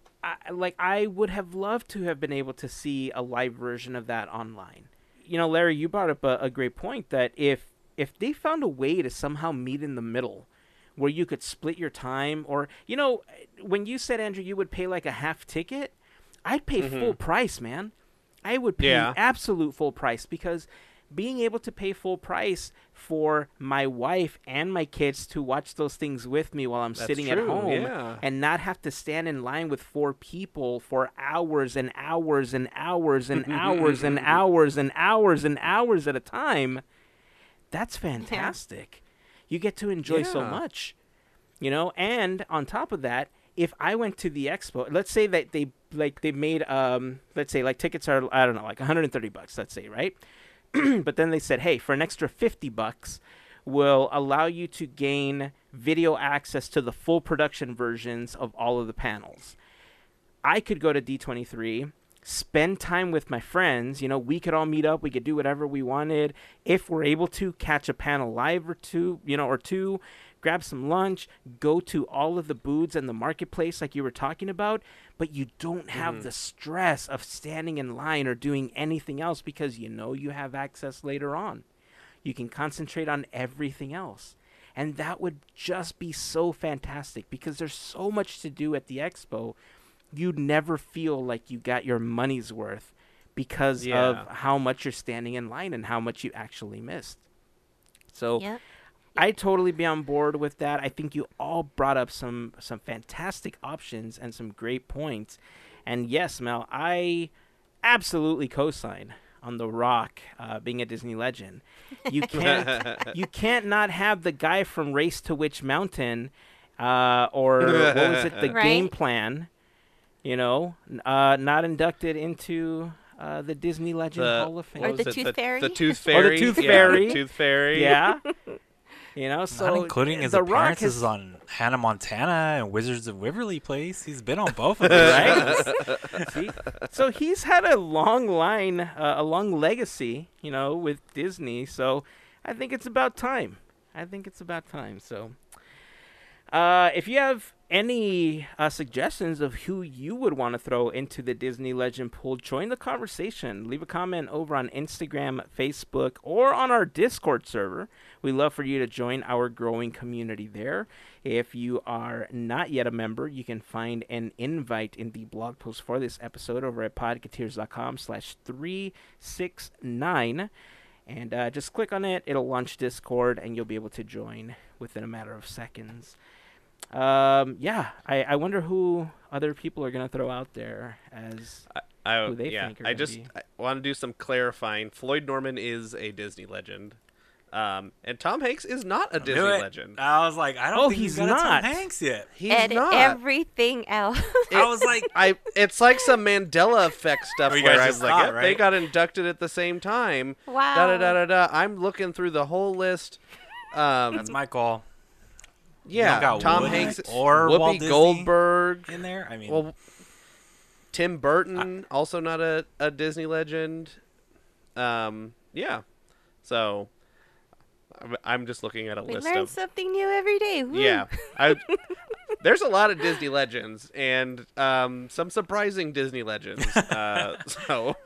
I, like I would have loved to have been able to see a live version of that online. You know, Larry, you brought up a, a great point that if if they found a way to somehow meet in the middle, where you could split your time, or you know, when you said Andrew, you would pay like a half ticket, I'd pay Mm-hmm. full price, man. I would pay Yeah. absolute full price because being able to pay full price for my wife and my kids to watch those things with me while I'm That's sitting true, at home yeah. and not have to stand in line with four people for hours and hours and hours and mm-hmm, hours and mm-hmm, mm-hmm. hours and hours and hours at a time. That's fantastic. You get to enjoy so much you know? And on top of that if i went to the expo let's say that they like they made um let's say like tickets are i don't know like 130 bucks let's say right but then they said hey for an extra 50 bucks will allow you to gain video access to the full production versions of all of the panels I could go to D23, spend time with my friends. You know, we could all meet up. We could do whatever we wanted. If we're able to, catch a panel live or two, you know, or two, grab some lunch, go to all of the booths and the marketplace like you were talking about. But you don't have mm-hmm. the stress of standing in line or doing anything else because you know you have access later on. You can concentrate on everything else. And that would just be so fantastic because there's so much to do at the expo you'd never feel like you got your money's worth because Yeah. of how much you're standing in line and how much you actually missed. So Yep. I totally be on board with that. I think you all brought up some some fantastic options and some great points. And yes, Mel, I absolutely co-sign on The Rock uh, being a Disney legend. You can't you can't not have the guy from Race to Witch Mountain, uh, or what was it, the Right. game plan? You know, uh, not inducted into uh, the Disney Legend The- Hall of Fame. Or the it? Tooth Fairy? The Tooth Or the Fairy. Tooth yeah, Fairy. the Tooth Fairy. yeah. You know, so Not including his the Rock appearances has, on Hannah Montana and Wizards of Waverly Place. He's been on both of them. right? See? So he's had a long line, uh, a long legacy, you know, with Disney. So I think it's about time. I think it's about time. So uh, if you have any uh, suggestions of who you would want to throw into the Disney Legend pool, join the conversation. Leave a comment over on Instagram, Facebook, or on our Discord server. We love for you to join our growing community there. If you are not yet a member, you can find an invite in the blog post for this episode over at podcateers.com slash 369. And uh, just click on it. It'll launch Discord, and you'll be able to join within a matter of seconds. Um, yeah, I, I wonder who other people are going to throw out there as I, who they yeah, think are I gonna just want to do some clarifying. Floyd Norman is a Disney legend, um, and Tom Hanks is not a Disney legend. I was like, I don't Oh, think he's he's got a Tom not. Hanks yet. He's and not. everything else. I was like, I it's like some Mandela effect stuff Oh, you where guys I just was like, thought, yep, they got inducted at the same time. wow. Da da da da da. I'm looking through the whole list. Um, that's my call. Yeah, got Tom Woody Hanks or Whoopi Walt Disney Goldberg. In there, I mean, Well, Tim Burton also not a, a Disney legend. Um, yeah, so I'm- I'm just looking at a We list learn of something new every day. Woo. yeah. I there's a lot of Disney legends and um, some surprising Disney legends. Uh, so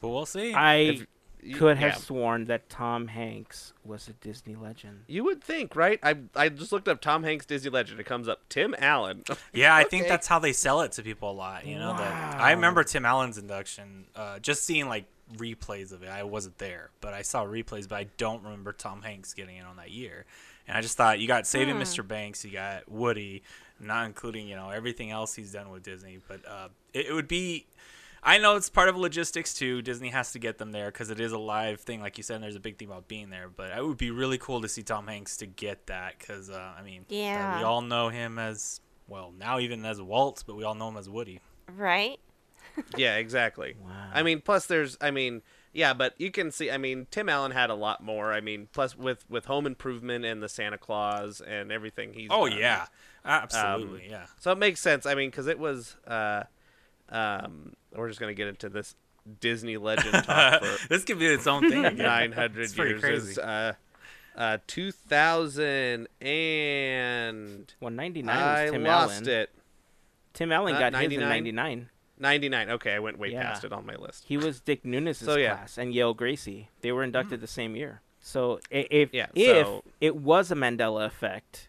but we'll see. I if- y- could have yeah. sworn that Tom Hanks was a Disney legend. You would think, right? I I just looked up Tom Hanks Disney legend. It comes up Tim Allen. Yeah, I think Okay. that's how they sell it to people a lot. You know, that I remember Tim Allen's induction, uh, just seeing like replays of it. I wasn't there, but I saw replays. But I don't remember Tom Hanks getting in on that year. And I just thought you got Saving Mr. Banks, you got Woody, not including you know everything else he's done with Disney. But uh, it, it would be. I know it's part of logistics too. Disney has to get them there because it is a live thing, like you said. And there's a big thing about being there, but it would be really cool to see Tom Hanks to get that because uh, I mean, Yeah. we all know him as well now, even as Walt, but we all know him as Woody. Right? Yeah, exactly. Wow. I mean, plus there's, I mean, yeah, but you can see. I mean, Tim Allen had a lot more. I mean, plus with with Home Improvement and the Santa Claus and everything he's. Oh done. yeah, absolutely. Um, yeah. So it makes sense. I mean, because it was. uh um We're just gonna get into this Disney legend talk for this could be its own thing 900 It's pretty years. crazy. Is, uh, uh, 2000 and well, 99 I was Tim lost Allen. it. Tim Allen Uh, got his 99? in 99. 99. Okay, I went way Yeah. past it on my list. He was Dick Nunis' So, yeah. class and Yale Gracey. They were inducted the same year. So if Yeah, if so- it was a Mandela effect,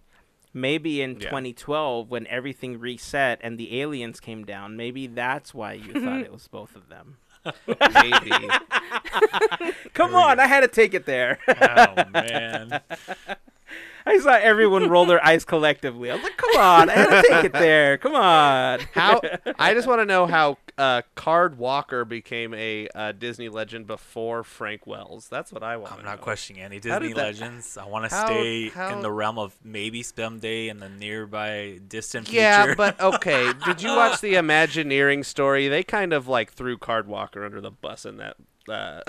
maybe in Yeah. 2012 when everything reset and the aliens came down, maybe that's why you thought mm-hmm. it was both of them. Maybe. Come on, I had to take it there. oh man. I saw everyone roll their eyes collectively. I was like, "Come on, I had to take it there. Come on." how? I just want to know how uh, Card Walker became a uh, Disney legend before Frank Wells. That's what I want. I'm not know. questioning any Disney that- legends. I want to stay how- in the realm of maybe someday in the nearby distant Yeah, future. but okay. Did you watch the Imagineering story? They kind of like threw Card Walker under the bus in that uh,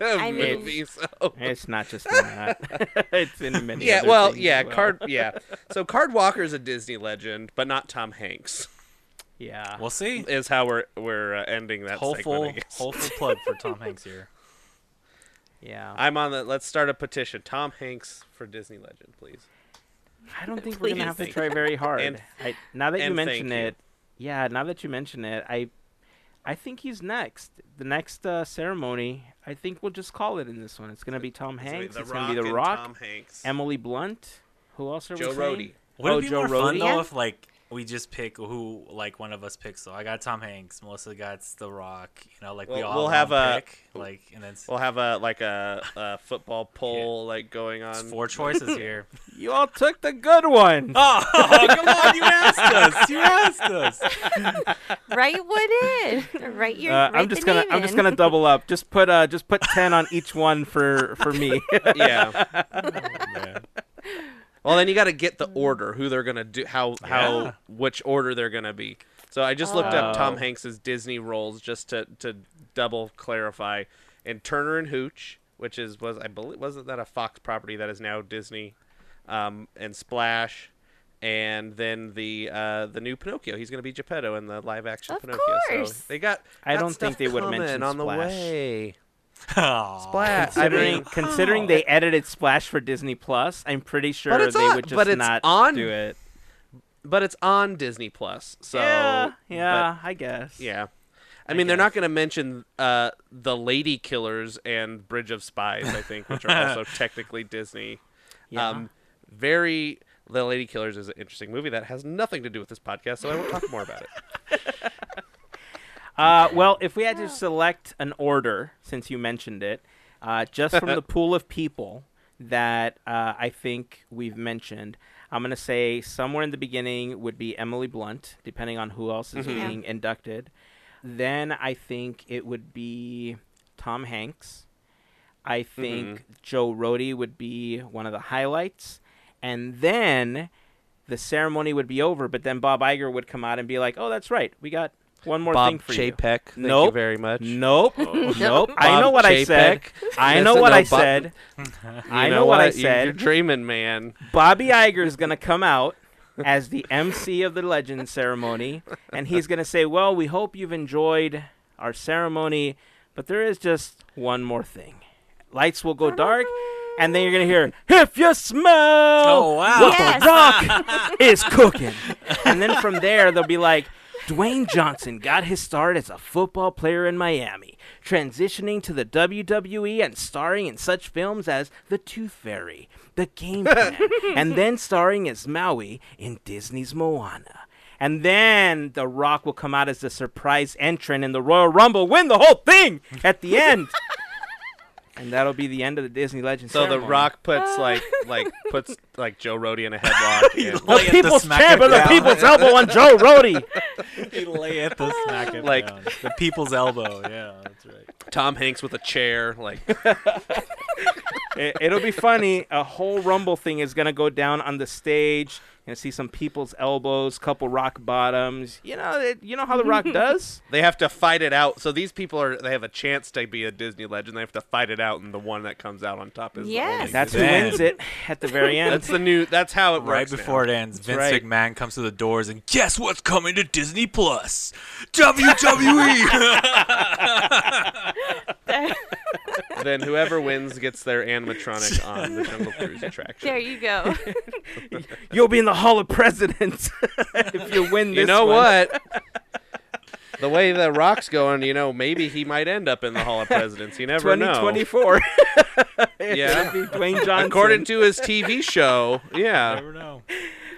I mean- movie. So It's not just in that. it's in many. yeah, other well, yeah, well. Card, yeah. So Card Walker is a Disney legend, but not Tom Hanks. Yeah. we'll see. Is how we're we're uh, ending that Hopeful, segment. I guess. hopeful plug for Tom Hanks here. yeah. I'm on the. Let's start a petition. Tom Hanks for Disney legend, please. I don't think we're gonna have to try very hard. And- I, now that you mention thank you. it, yeah. Now that you mention it, I, I think he's next. The next uh, ceremony, I think we'll just call it in this one. It's gonna be Tom Hanks. the it's gonna be The and Rock, Tom Hanks. Emily Blunt. Who else are Joe we saying? Rohde. Would Oh, it be Joe more fun though Yeah. if like we just pick who like one of us picks? So I got Tom Hanks, Melissa got The Rock. You know, like we Well, all we'll have have a- pick, like and then We'll have a like a, a football poll like going on. it's four choices here. You all took the good one. oh, come on! You asked us. You asked us. Write what in. Write your. Uh, write I'm just the gonna name I'm just gonna double up. Just put uh just put ten on each one for for me. yeah. Man. Well, then you got to get the order, who they're gonna do, how Yeah. how which order they're gonna be. So I just looked up Tom Oh. Hanks's Disney roles just to to double clarify. And Turner and Hooch, which is was I believe wasn't that a Fox property that is now Disney, um, and Splash, and then the uh, the new Pinocchio. He's gonna be Geppetto in the live action Of Pinocchio. course. So they got. I got don't think stuff they would coming mention on the Splash. way. Aw. Splash. I Considering mean, considering they edited Splash for Disney Plus, I'm pretty sure But it's they on- would just but it's not on- do it. but it's on Disney Plus. So yeah, but- I guess. Yeah. I I mean, they're not going to mention uh, the Lady Killers and Bridge of Spies, I think, which are also technically Disney. Yeah. Um, very. The Lady Killers is an interesting movie that has nothing to do with this podcast, so I won't talk more about it. Uh, well, if we had to select an order, since you mentioned it, uh, just from the pool of people that uh, I think we've mentioned, I'm going to say somewhere in the beginning would be Emily Blunt, depending on who else is Mhm. being inducted. Then I think it would be Tom Hanks. I think Joe Rohde would be one of the highlights. And then the ceremony would be over, but then Bob Iger would come out and be like, oh, that's right. We got one more thing Bob for you. Chapek, thank you Nope. very much. Nope. nope. I know what I said. I know what I said. I know what I said. You're dreaming, man. Bobby Iger is going to come out as the MC of the Legend ceremony, and he's going to say, Well, we hope you've enjoyed our ceremony, but there is just one more thing. Lights will go dark, and then you're going to hear, If you smell Oh, wow. what Yes. the rock is cooking. And then from there, they'll be like, Dwayne Johnson got his start as a football player in Miami, transitioning to the WWE and starring in such films as The Tooth Fairy, The Game Plan, and then starring as Maui in Disney's Moana. And then The Rock will come out as the surprise entrant in the Royal Rumble, win the whole thing at the end. and that'll be the end of the Disney Legend So the. Rock puts like like puts like Joe Rohde in a headlock. and- the Lay it people's smack champ it or the down. people's elbow on Joe Rohde. He lay at the smack it Like- down. the people's elbow. Yeah, that's right. Tom Hanks with a chair, like it, it'll be funny. A whole rumble thing is gonna go down on the stage. Gonna see some people's elbows, couple rock bottoms. You know, it, you know how the Rock does. They have to fight it out. So these people are they have a chance to be a Disney legend. They have to fight it out, and the one that comes out on top is the Yes. only That's who Man. wins it at the very end. That's the new. That's how it works. Right works. before now. it ends, Vince right. McMahon comes to the doors and guess what's coming to Disney Plus? WWE. then whoever wins gets their animatronic on the Jungle Cruise attraction. There you go. You'll be in the Hall of Presidents if you win this. you know one. what? the way that Rock's going, you know, maybe he might end up in the Hall of Presidents. You never know. 2024. Yeah. It'll be Dwayne Johnson. According to his TV show, yeah. Never know.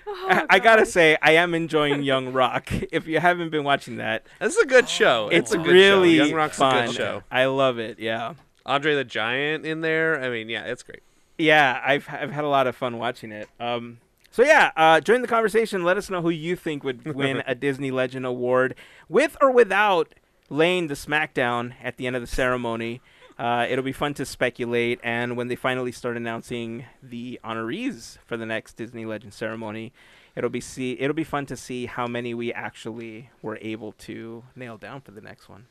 I, I gotta say, I am enjoying Young Rock. If you haven't been watching that, This is a good show. it's a really show. Young Rock's fun. a good show. I love it. Yeah, Andre the Giant in there. I mean, yeah, it's great. yeah. I've I've had a lot of fun watching it. Um, so yeah, uh, join the conversation. Let us know who you think would win a Disney Legend Award, with or without laying the smackdown at the end of the ceremony. Uh, it'll be fun to speculate, and when they finally start announcing the honorees for the next Disney Legend ceremony, it'll be see it'll be fun to see how many we actually were able to nail down for the next one.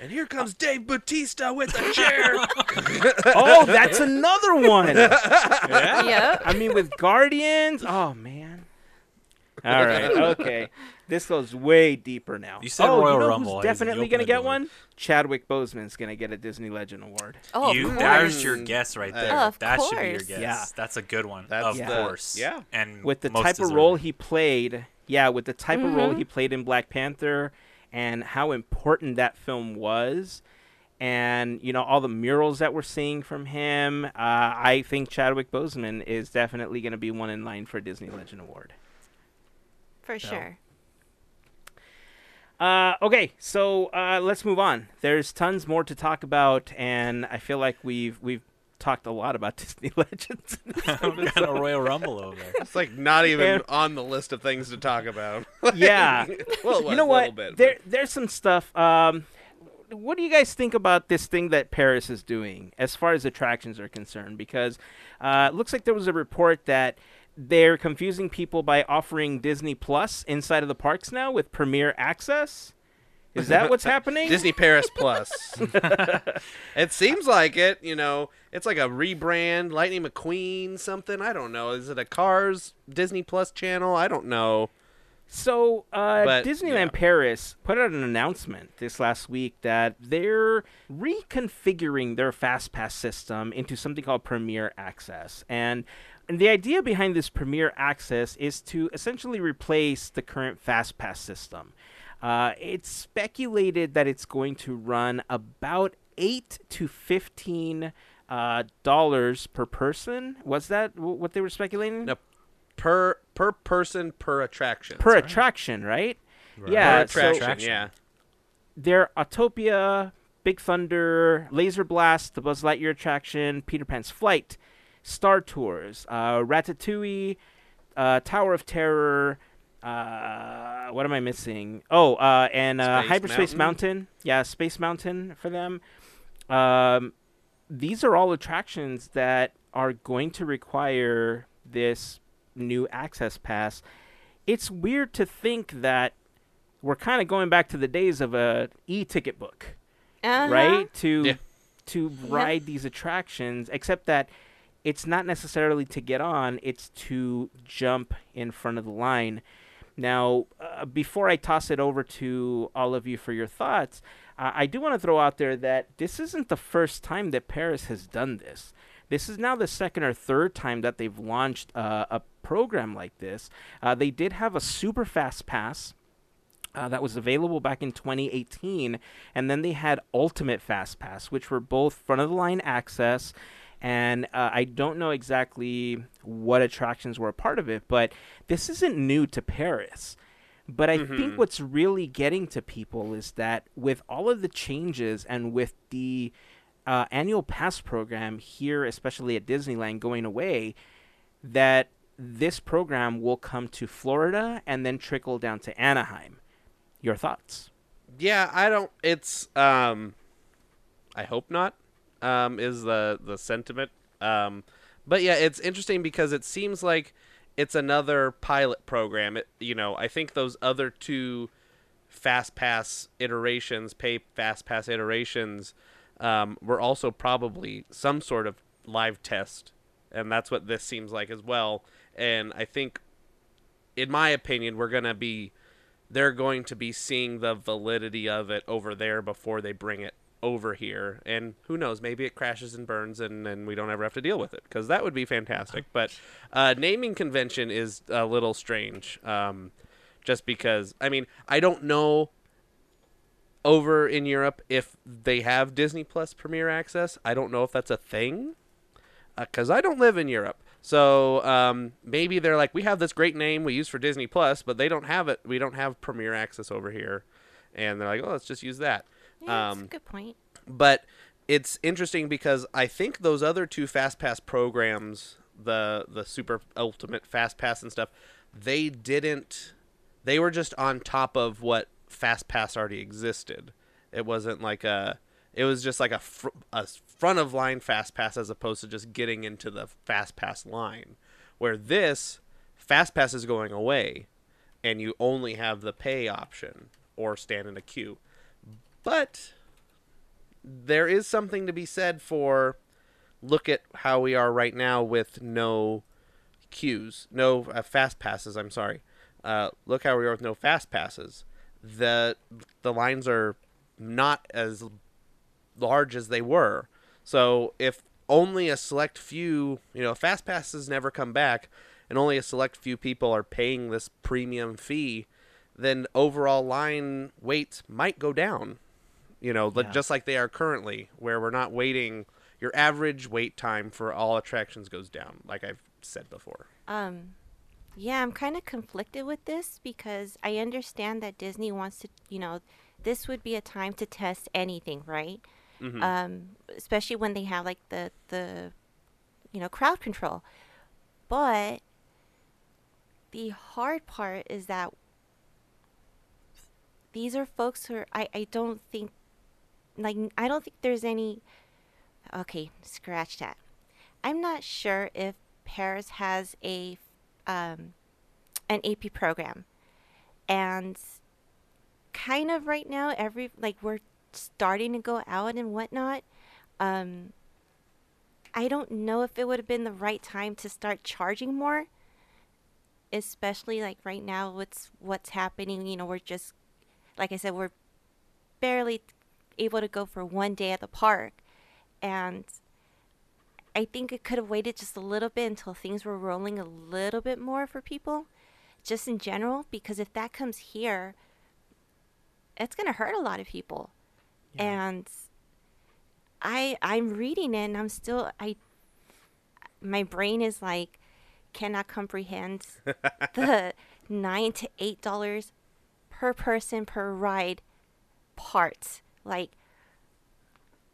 And here comes Dave Batista with a chair. oh, that's another one. yep. I mean, with Guardians. Oh man. All right. Okay. This goes way deeper now. You said oh, Royal you know Rumble. Who's definitely gonna get one? Chadwick Boseman's gonna get a Disney Legend Award. Oh, you, of there's course. your guess right Uh, there. of that should be your guess. Yeah. That's a good one. That's of the- course. yeah. And With the most type of role he played, yeah, with the type of role Mhm. he played in Black Panther, and how important that film was. And you know all the murals that we're seeing from him, uh, I think Chadwick Boseman is definitely going to be one in line for a Disney Legend Award. For sure. Uh, okay, so uh, let's move on. There's tons more to talk about, and I feel like we've we've talked a lot about Disney Legends. we got a Royal Rumble over it's like not even And- on the list of things to talk about. yeah, well, was you know a little what? bit. there there's some stuff. Um, what do you guys think about this thing that Paris is doing as far as attractions are concerned? Because uh, it looks like there was a report that they're confusing people by offering Disney Plus inside of the parks now with Premier Access. Is that what's happening? Disney Paris Plus. it seems like it. You know, it's like a rebrand. Lightning McQueen, something. I don't know. Is it a Cars Disney Plus channel? I don't know. So, uh, But, Disneyland yeah. Paris put out an announcement this last week that they're reconfiguring their FastPass system into something called Premier Access. And, and the idea behind this Premier Access is to essentially replace the current FastPass system. Uh, it's speculated that it's going to run about 8 to 15 uh, dollars per person. Was that what they were speculating? No, per per person per attraction. per attraction, right? Right. Yeah, per so attraction. Attraction. Yeah. they're Autopia, Big Thunder, Laser Blast, the Buzz Lightyear attraction, Peter Pan's Flight, Star Tours, uh, Ratatouille, uh, Tower of Terror. Uh, what am I missing? Oh, uh, and uh, Space Hyperspace Mountain? Mountain. Yeah, Space Mountain for them. Um, these are all attractions that are going to require this new access pass. It's weird to think that we're kind of going back to the days of a e-ticket book, Uh-huh. right? To Yeah. to ride these attractions, except that it's not necessarily to get on; it's to jump in front of the line. Now, uh, before I toss it over to all of you for your thoughts, uh, I do want to throw out there that this isn't the first time that Paris has done this. This is now the second or third time that they've launched uh, a program like this. Uh, they did have a super fast pass uh, that was available back in 2018, and then they had Ultimate Fast Pass, which were both front of the line access. And uh, I don't know exactly what attractions were a part of it, but this isn't new to Paris. But I think what's really getting to people is that with all of the changes and with the uh, annual pass program here, especially at Disneyland, going away, that this program will come to Florida and then trickle down to Anaheim. Your thoughts? Yeah, I don't. It's um, I hope not. Um, is the the sentiment. Um, but yeah, it's interesting because it seems like it's another pilot program. It, you know, I think those other two fast pass iterations, pay fast pass iterations, um, were also probably some sort of live test, and that's what this seems like as well. And I think, in my opinion, we're gonna be, they're going to be seeing the validity of it over there before they bring it over here. And who knows, maybe it crashes and burns, and and we don't ever have to deal with it because that would be fantastic. But uh, naming convention is a little strange. Um, just because I mean I don't know over in Europe if they have Disney Plus Premier Access. I don't know if that's a thing because I don't live in Europe. So um, maybe they're like, we have this great name we use for Disney Plus, but they don't have it. We don't have Premier Access over here, and they're like, oh, let's just use that. Yeah, that's Um, a good point. but it's interesting because I think those other two Fast Pass programs, the the Super Ultimate Fast Pass and stuff, they didn't. They were just on top of what Fast Pass already existed. It wasn't like a. It was just like a fr- a front of line Fast Pass as opposed to just getting into the Fast Pass line, where this Fast Pass is going away, and you only have the pay option or stand in a queue. But there is something to be said for look at how we are right now with no queues, no uh, fast passes. I'm sorry. Uh, look how we are with no fast passes. The the lines are not as large as they were. So if only a select few, you know, fast passes never come back, and only a select few people are paying this premium fee, then overall line waits might go down you know, Yeah. just like they are currently, where we're not waiting. Your average wait time for all attractions goes down, like I've said before. Um, yeah, I'm kind of conflicted with this because I understand that Disney wants to, you know, this would be a time to test anything, right? Mhm. Um, especially when they have like the the, you know, crowd control. But the hard part is that these are folks who are, I I don't think, like I don't think there's any. Okay, scratch that. I'm not sure if Paris has a um, an AP program, and kind of right now, every like we're starting to go out and whatnot. Um, I don't know if it would have been the right time to start charging more, especially like right now. What's what's happening? You know, we're just like I said, we're barely able to go for one day at the park, and I think it could have waited just a little bit until things were rolling a little bit more for people, just in general. Because if that comes here, it's gonna hurt a lot of people, and I I'm reading it and I'm still I my brain is like cannot comprehend the nine to eight dollars per person per ride part like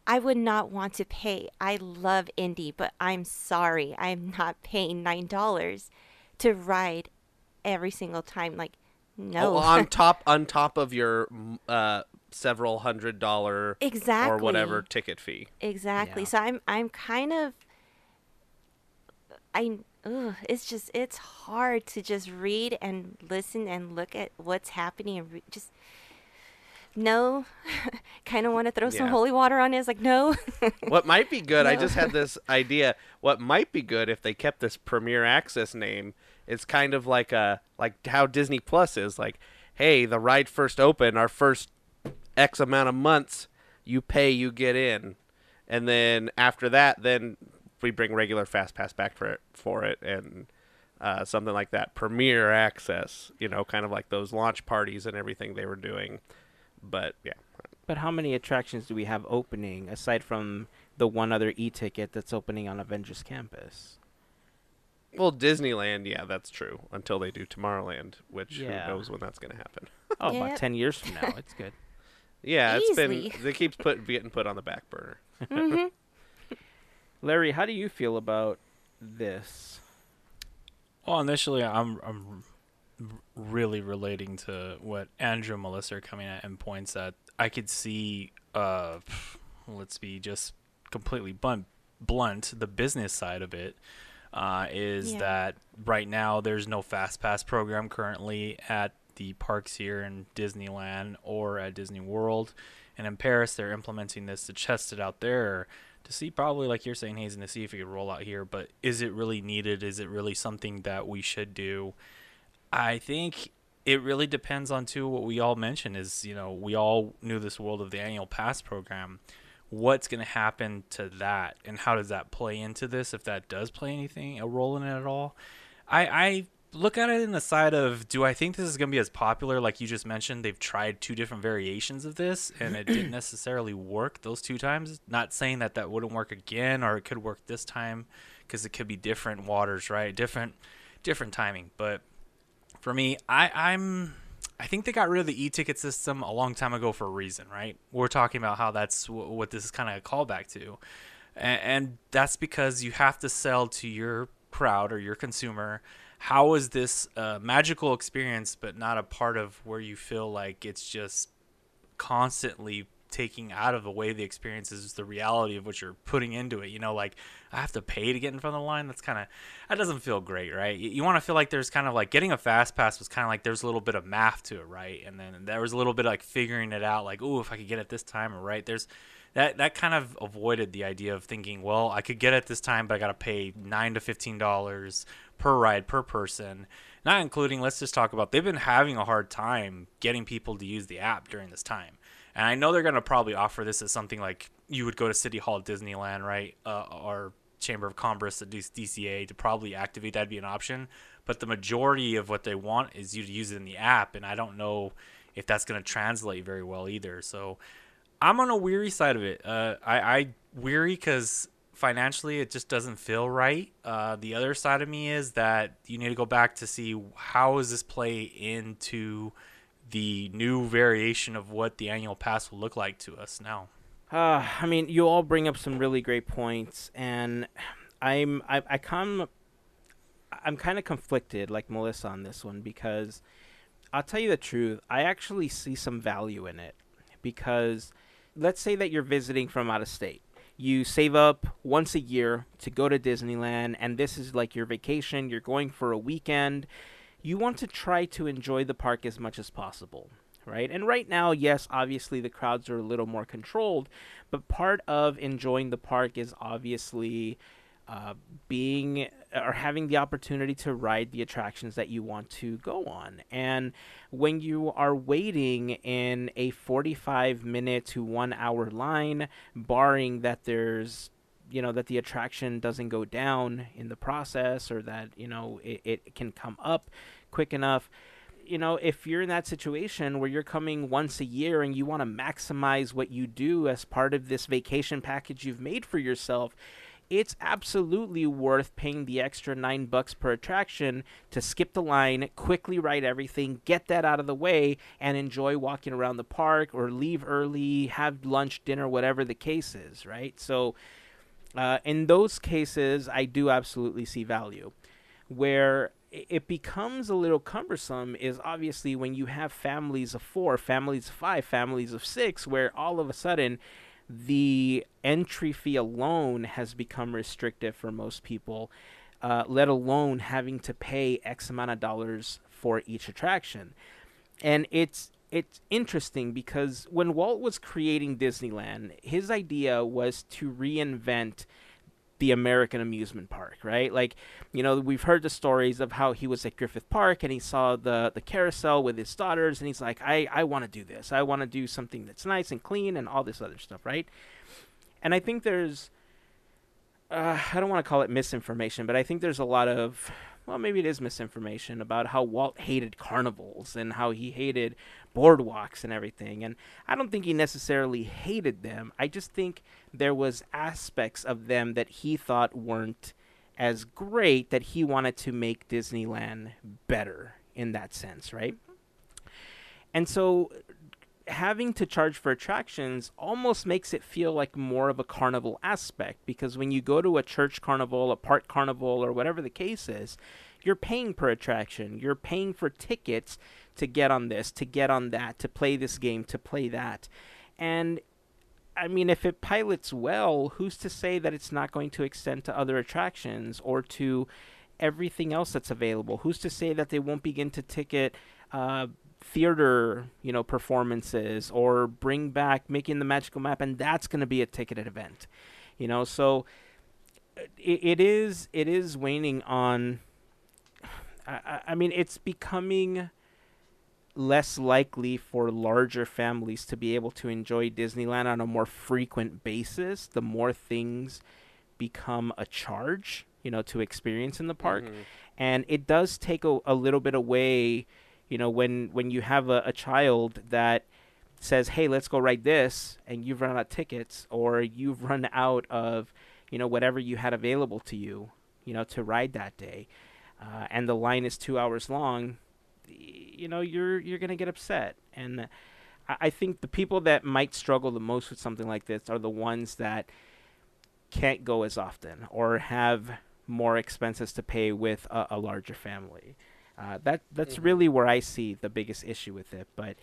I would not want to pay. I love Indy, but I'm sorry. I'm not paying nine dollars to ride every single time. Like, no. Oh, on top on top of your uh, several hundred dollar exactly. or whatever ticket fee. Exactly. Yeah. So I'm I'm kind of I ugh, it's just it's hard to just read and listen and look at what's happening and re- just no kind of want to throw some Yeah. holy water on it. It's like no. What might be good, I just had this idea. What might be good if they kept this Premier Access name, it's kind of like a like how Disney Plus is like, hey, the ride first open, our first X amount of months, you pay, you get in, and then after that, then we bring regular Fast Pass back for it, for it, and uh, something like that. Premier Access, you know, kind of like those launch parties and everything they were doing. But yeah, But how many attractions do we have opening aside from the one other e-ticket that's opening on Avengers Campus? Well, Disneyland, yeah, that's true. Until they do Tomorrowland, which Yeah. who knows when that's going to happen. Oh, Yep. about 10 years from now. It's good. Yeah, it's been it keeps put getting put on the back burner. hmm Larry, how do you feel about this? Well, initially, I'm I'm r- really relating to what Andrew and Melissa are coming at and points that I could see. Uh, let's be just completely blunt, blunt the business side of it uh, is Yeah. that right now there's no fast pass program currently at the parks here in Disneyland or at Disney World, and in Paris they're implementing this to test it out there to see probably like you're saying Hazen to see if it could roll out here. But is it really needed? Is it really something that we should do? I think it really depends on too what we all mentioned is you know we all knew this world of the annual pass program. What's going to happen to that and how does that play into this if that does play anything a role in it at all? I i look at it in the side of do i think this is going to be as popular like you just mentioned they've tried two different variations of this and it didn't necessarily work those two times? Not saying that that wouldn't work again or it could work this time because it could be different waters right? Different different timing but for me, I, I'm I think they got rid of the e-ticket system a long time ago for a reason, right? We're talking about how that's w- what this is kind of a callback to, and, and that's because you have to sell to your crowd or your consumer. How is this a magical experience, but not a part of where you feel like it's just constantly taking out of the way the experience is the reality of what you're putting into it. You know, like I have to pay to get in front of the line. That's kind of that doesn't feel great, right? You, you want to feel like there's kind of like getting a fast pass was kind of like there's a little bit of math to it, right? And then there was a little bit of like figuring it out, like oh, if I could get it this time, or right? There's that that kind of avoided the idea of thinking, well, I could get it this time, but I got to pay nine to fifteen dollars per ride per person. Not including, let's just talk about they've been having a hard time getting people to use the app during this time. And I know they're going to probably offer this as something like you would go to City Hall, Disneyland, right? Uh, or Chamber of Commerce, the DCA, to probably activate that'd be an option. But the majority of what they want is you to use it in the app, and I don't know if that's going to translate very well either. So I'm on a weary side of it. Uh, I, I weary because financially it just doesn't feel right. Uh, the other side of me is that you need to go back to see how does this play into the new variation of what the annual pass will look like to us now. Uh, I mean, you all bring up some really great points, and I'm I, I come I'm kind of conflicted, like Melissa, on this one because I'll tell you the truth. I actually see some value in it because let's say that you're visiting from out of state. You save up once a year to go to Disneyland, and this is like your vacation. You're going for a weekend. You want to try to enjoy the park as much as possible right? And right now, yes, obviously the crowds are a little more controlled, but part of enjoying the park is obviously uh, being or having the opportunity to ride the attractions that you want to go on. And when you are waiting in a 45 minute to one hour line, barring that there's you know that the attraction doesn't go down in the process or that you know it, it can come up quick enough you know, if you're in that situation where you're coming once a year and you want to maximize what you do as part of this vacation package you've made for yourself, it's absolutely worth paying the extra nine bucks per attraction to skip the line, quickly ride everything, get that out of the way, and enjoy walking around the park or leave early, have lunch, dinner, whatever the case is, right? So, uh, in those cases, I do absolutely see value. Where it becomes a little cumbersome is obviously when you have families of four, families of five, families of six, where all of a sudden the entry fee alone has become restrictive for most people, uh, let alone having to pay X amount of dollars for each attraction. And it's it's interesting because when Walt was creating Disneyland, his idea was to reinvent the American amusement park, right? Like, you know, we've heard the stories of how he was at Griffith Park and he saw the the carousel with his daughters and he's like, I I want to do this. I want to do something that's nice and clean and all this other stuff, right? And I think there's uh, I don't want to call it misinformation, but I think there's a lot of well, maybe it is misinformation about how Walt hated carnivals and how he hated boardwalks and everything. And I don't think he necessarily hated them. I just think there was aspects of them that he thought weren't as great that he wanted to make Disneyland better in that sense, right? Mm-hmm. And so having to charge for attractions almost makes it feel like more of a carnival aspect because when you go to a church carnival, a park carnival, or whatever the case is, you're paying per attraction. You're paying for tickets to get on this, to get on that, to play this game, to play that. And I mean, if it pilots well, who's to say that it's not going to extend to other attractions or to everything else that's available? Who's to say that they won't begin to ticket uh, theater, you know, performances or bring back making the magical map, and that's going to be a ticketed event, you know? So it, it is it is waning on. I, I mean, it's becoming less likely for larger families to be able to enjoy Disneyland on a more frequent basis, the more things become a charge, you know, to experience in the park. Mhm. And it does take a, a little bit away, you know, when when you have a, a child that says, "Hey, let's go ride this," and you've run out of tickets, or you've run out of, you know, whatever you had available to you, you know, to ride that day, uh, and the line is two hours long you know you're you're gonna get upset. And I, I think the people that might struggle the most with something like this are the ones that can't go as often or have more expenses to pay with a, a larger family uh, that that's Mhm. really where I see the biggest issue with it but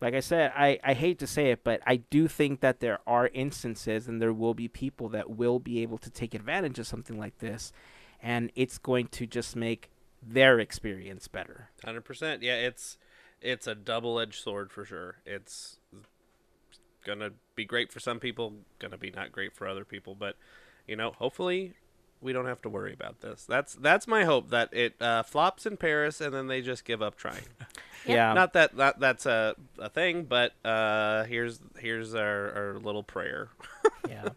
like I said I, I hate to say it but I do think that there are instances and there will be people that will be able to take advantage of something like this and it's going to just make their experience better Hundred percent. Yeah, it's it's a double edged sword for sure. It's gonna be great for some people, gonna be not great for other people. But you know, hopefully, we don't have to worry about this. That's that's my hope that it uh, flops in Paris and then they just give up trying. yeah Not that, that that's a, a thing, but uh, here's here's our, our little prayer. yeah.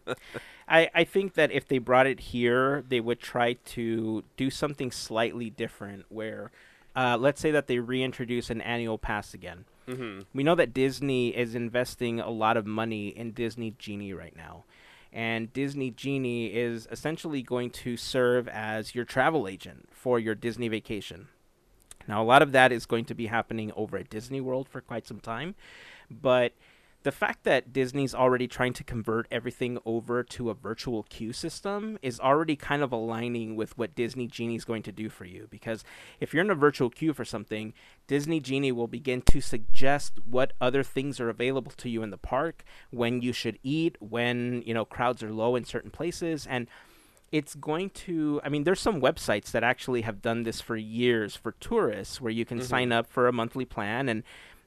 I, I think that if they brought it here, they would try to do something slightly different where, uh, let's say that they reintroduce an annual pass again. hmm We know that Disney is investing a lot of money in Disney Genie right now. And Disney Genie is essentially going to serve as your travel agent for your Disney vacation. Now, a lot of that is going to be happening over at Disney World for quite some time. But the fact that Disney's already trying to convert everything over to a virtual queue system is already kind of aligning with what Disney Genie is going to do for you. Because if you're in a virtual queue for something, Disney Genie will begin to suggest what other things are available to you in the park, when you should eat, when you know crowds are low in certain places, and it's going to i mean there's some websites that actually have done this for years for tourists where you can Mhm. sign up for a monthly plan and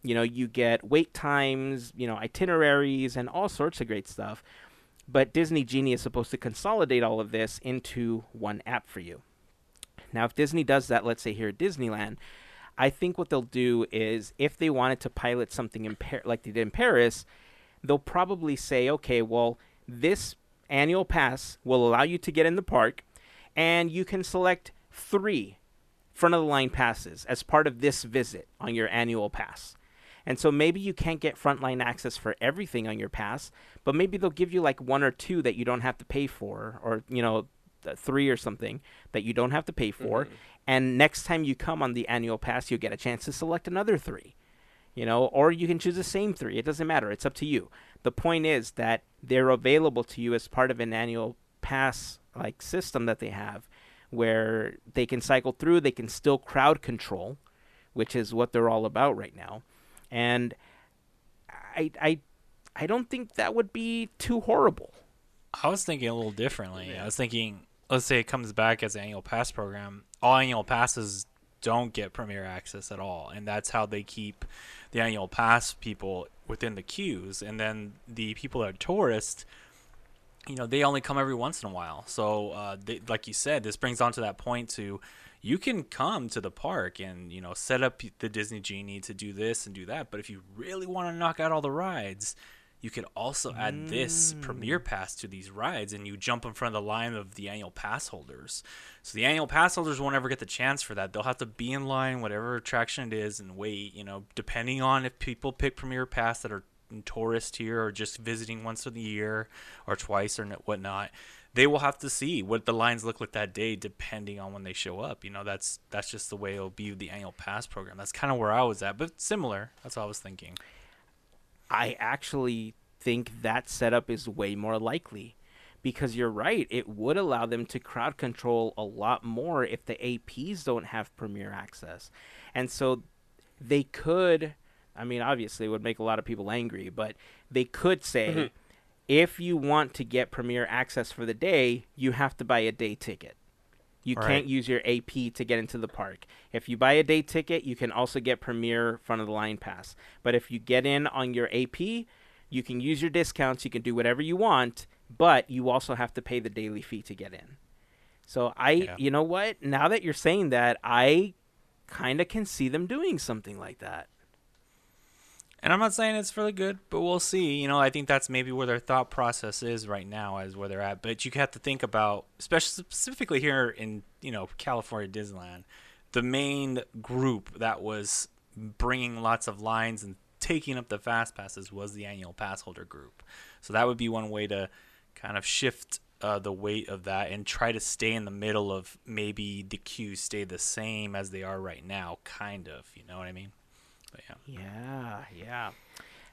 you know you get wait times you know itineraries and all sorts of great stuff but disney genie is supposed to consolidate all of this into one app for you now if disney does that let's say here at disneyland i think what they'll do is if they wanted to pilot something in Par- like they did in paris they'll probably say okay well this annual pass will allow you to get in the park and you can select three front of the line passes as part of this visit on your annual pass. And so maybe you can't get frontline access for everything on your pass, but maybe they'll give you like one or two that you don't have to pay for, or, you know, three or something that you don't have to pay for. Mm-hmm. And next time you come on the annual pass, you'll get a chance to select another three, you know, or you can choose the same three. It doesn't matter. It's up to you. The point is that they're available to you as part of an annual pass like system that they have where they can cycle through, they can still crowd control, which is what they're all about right now. And I I I don't think that would be too horrible. I was thinking a little differently. Yeah. I was thinking, let's say it comes back as an annual pass program. All annual passes don't get premier access at all, and that's how they keep the annual pass people within the queues. And then the people that are tourists, you know, they only come every once in a while. So, uh, they, like you said, this brings on to that point to you can come to the park and you know set up the Disney Genie to do this and do that. But if you really want to knock out all the rides, you could also add this mm. premier pass to these rides and you jump in front of the line of the annual pass holders. So the annual pass holders won't ever get the chance for that. They'll have to be in line whatever attraction it is and wait you know depending on if people pick premier pass that are tourists here or just visiting once a year or twice or whatnot they will have to see what the lines look like that day depending on when they show up you know that's that's just the way it'll be with the annual pass program that's kind of where i was at but similar that's what i was thinking I actually think that setup is way more likely because you're right. It would allow them to crowd control a lot more if the APs don't have premier access. And so they could, I mean, obviously, it would make a lot of people angry, but they could say, mm-hmm. If you want to get premier access for the day, you have to buy a day ticket. You can't use your AP to get into the park. If you buy a day ticket, you can also get premier front of the line pass. But if you get in on your AP, you can use your discounts, you can do whatever you want, but you also have to pay the daily fee to get in. So I, Yeah. you know what? Now that you're saying that, I kind of can see them doing something like that. And I'm not saying it's really good, but we'll see. You know, I think that's maybe where their thought process is right now, as where they're at. But you have to think about, especially specifically here in you know California Disneyland, the main group that was bringing lots of lines and taking up the fast passes was the annual pass holder group. So that would be one way to kind of shift uh, the weight of that and try to stay in the middle of maybe the queues stay the same as they are right now, kind of. You know what I mean? But yeah. Yeah, yeah.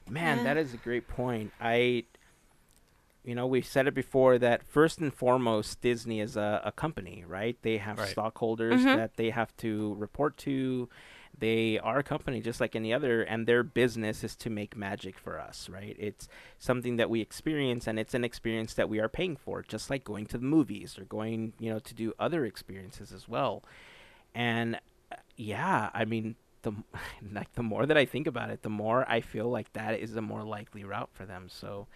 Man, Yeah. that is a great point. I, you know, we've said it before that first and foremost, Disney is a, a company, right? They have Right. stockholders Mhm. that they have to report to. They are a company just like any other, and their business is to make magic for us, right? It's something that we experience, and it's an experience that we are paying for, just like going to the movies or going, you know, to do other experiences as well. And uh, yeah, I mean, the like the more that I think about it, the more I feel like that is a more likely route for them. So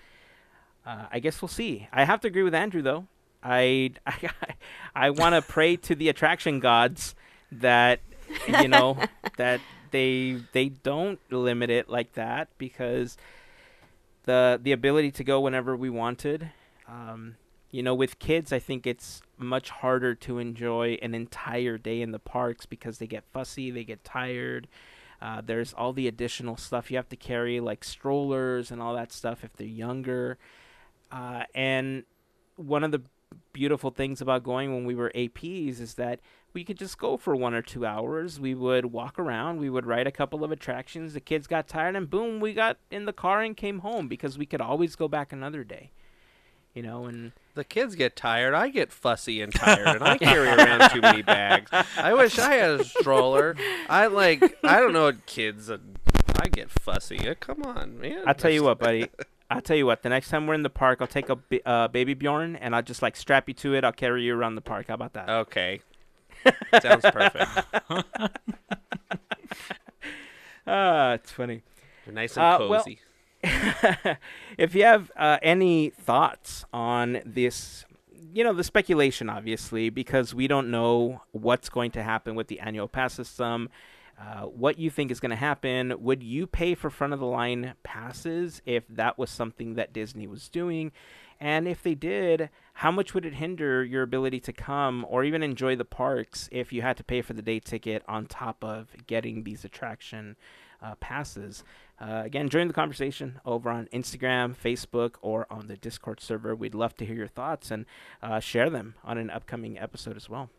uh, I guess we'll see. I have to agree with Andrew though. I I, I want to pray to the attraction gods that you know that they they don't limit it like that because the the ability to go whenever we wanted. Um, you know, with kids, I think it's much harder to enjoy an entire day in the parks because they get fussy, they get tired. Uh, there's all the additional stuff you have to carry, like strollers and all that stuff if they're younger. Uh, and one of the beautiful things about going when we were APs is that we could just go for one or two hours. We would walk around, we would ride a couple of attractions. The kids got tired, and boom, we got in the car and came home because we could always go back another day. You know, and The kids get tired. I get fussy and tired, and I carry around too many bags. I wish I had a stroller. I like. I don't know what kids. uh, I get fussy. Uh, Come on, man. I'll tell you what, buddy. I'll tell you what. The next time we're in the park, I'll take a uh, baby Bjorn and I'll just like strap you to it. I'll carry you around the park. How about that? Okay. Sounds perfect. Ah, it's funny. Nice and Uh, well- cozy. if you have uh, any thoughts on this, you know, the speculation, obviously, because we don't know what's going to happen with the annual pass system. Uh, what you think is going to happen? Would you pay for front of the line passes if that was something that Disney was doing? And if they did, how much would it hinder your ability to come or even enjoy the parks if you had to pay for the day ticket on top of getting these attraction uh, passes? Uh, again, join the conversation over on Instagram, Facebook, or on the Discord server. We'd love to hear your thoughts and uh, share them on an upcoming episode as well.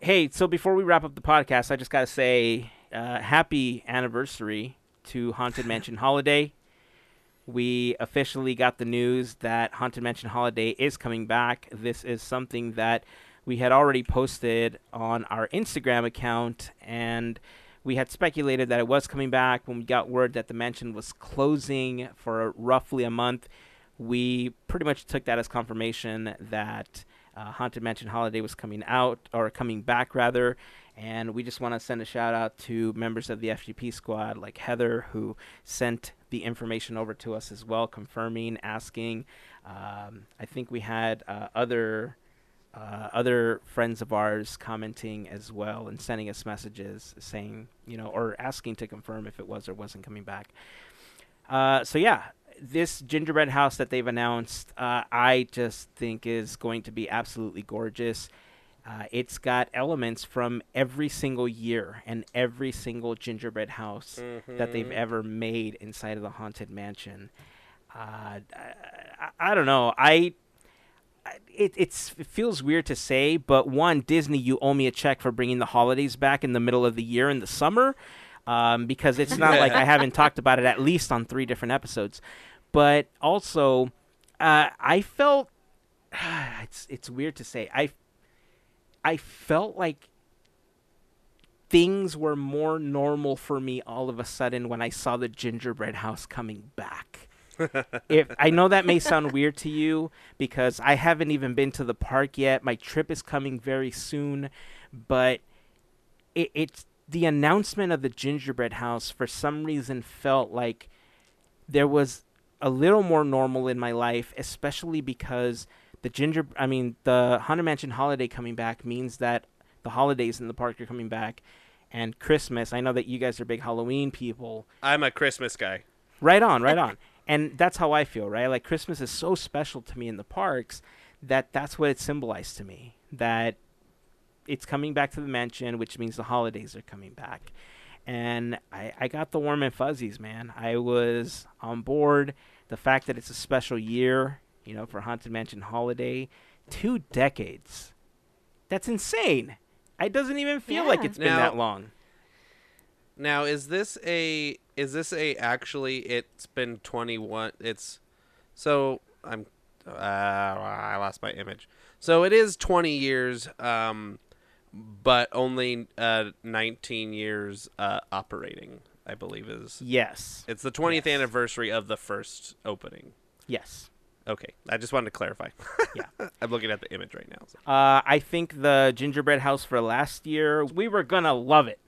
Hey, so before we wrap up the podcast, I just got to say uh, happy anniversary to Haunted Mansion Holiday. We officially got the news that Haunted Mansion Holiday is coming back. This is something that we had already posted on our Instagram account, and we had speculated that it was coming back when we got word that the mansion was closing for roughly a month. We pretty much took that as confirmation that uh, Haunted Mansion Holiday was coming out, or coming back rather. And we just want to send a shout out to members of the FGP squad, like Heather, who sent the information over to us as well, confirming, asking. Um, I think we had uh, other uh, other friends of ours commenting as well and sending us messages saying, you know, or asking to confirm if it was or wasn't coming back. Uh, so yeah, this gingerbread house that they've announced, uh, I just think is going to be absolutely gorgeous. Uh, it's got elements from every single year and every single gingerbread house that they've ever made inside of the haunted mansion. Uh, I, I, don't know. I- it it's it feels weird to say, but one Disney, you owe me a check for bringing the holidays back in the middle of the year in the summer, um, because it's not like I haven't talked about it at least on three different episodes. But also, uh, I felt it's it's weird to say. I I felt like things were more normal for me all of a sudden when I saw the gingerbread house coming back. If I know that may sound weird to you because I haven't even been to the park yet. My trip is coming very soon, but it, it's the announcement of the gingerbread house for some reason felt like there was a little more normal in my life, especially because the ginger I mean the Haunted Mansion holiday coming back means that the holidays in the park are coming back and Christmas. I know that you guys are big Halloween people. I'm a Christmas guy. Right on, right on. And that's how I feel, right? Like Christmas is so special to me in the parks that that's what it symbolized to me. That it's coming back to the mansion, which means the holidays are coming back. And I, I got the warm and fuzzies, man. I was on board. The fact that it's a special year, you know, for Haunted Mansion Holiday, two decades. That's insane. It doesn't even feel like Yeah. it's been that long. Now, is this a is this a actually it's been 21 it's so I'm uh, I lost my image. So it is 20 years um but only uh 19 years uh operating, I believe is. Yes. It's the 20th Yes. anniversary of the first opening. Yes. Okay, I just wanted to clarify. Yeah. I'm looking at the image right now. so. Uh, I think the gingerbread house for last year, we were gonna love it,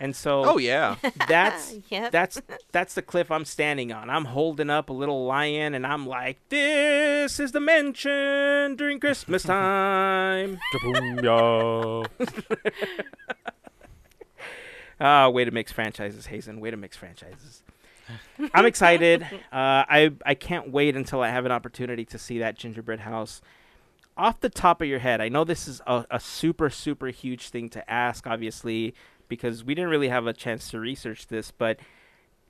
and so Oh yeah. that's Yep. that's that's the cliff I'm standing on. I'm holding up a little lion, and I'm like, "This is the mansion during Christmas time." Ah, way to mix franchises, Hazen. Way to mix franchises. I'm excited. Uh, I I can't wait until I have an opportunity to see that gingerbread house. Off the top of your head, I know this is a, a super super huge thing to ask, obviously, because we didn't really have a chance to research this. But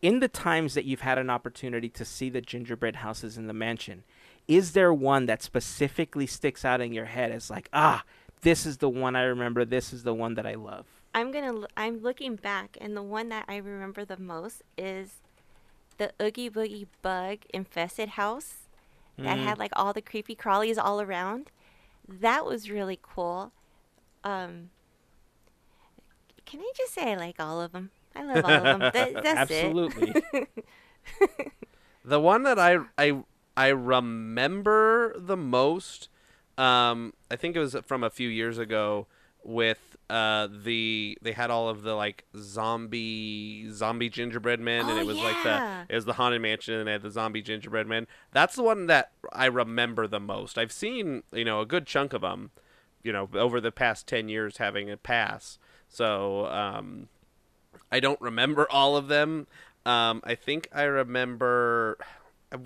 in the times that you've had an opportunity to see the gingerbread houses in the mansion, is there one that specifically sticks out in your head as like, ah, this is the one I remember. This is the one that I love. I'm gonna. I'm looking back, and the one that I remember the most is the Oogie Boogie Bug infested house that Mm. had like all the creepy crawlies all around. That was really cool. Um, can I just say I like all of them? I love all of them. That, that's it. Absolutely. The one that I I I remember the most, um, I think it was from a few years ago with uh the they had all of the like zombie zombie gingerbread men and Oh, it was like the it was the haunted mansion and they had the zombie gingerbread men. That's the one that I remember the most. I've seen you know a good chunk of them, you know, over the past ten years having a pass. So um, I don't remember all of them. Um, I think I remember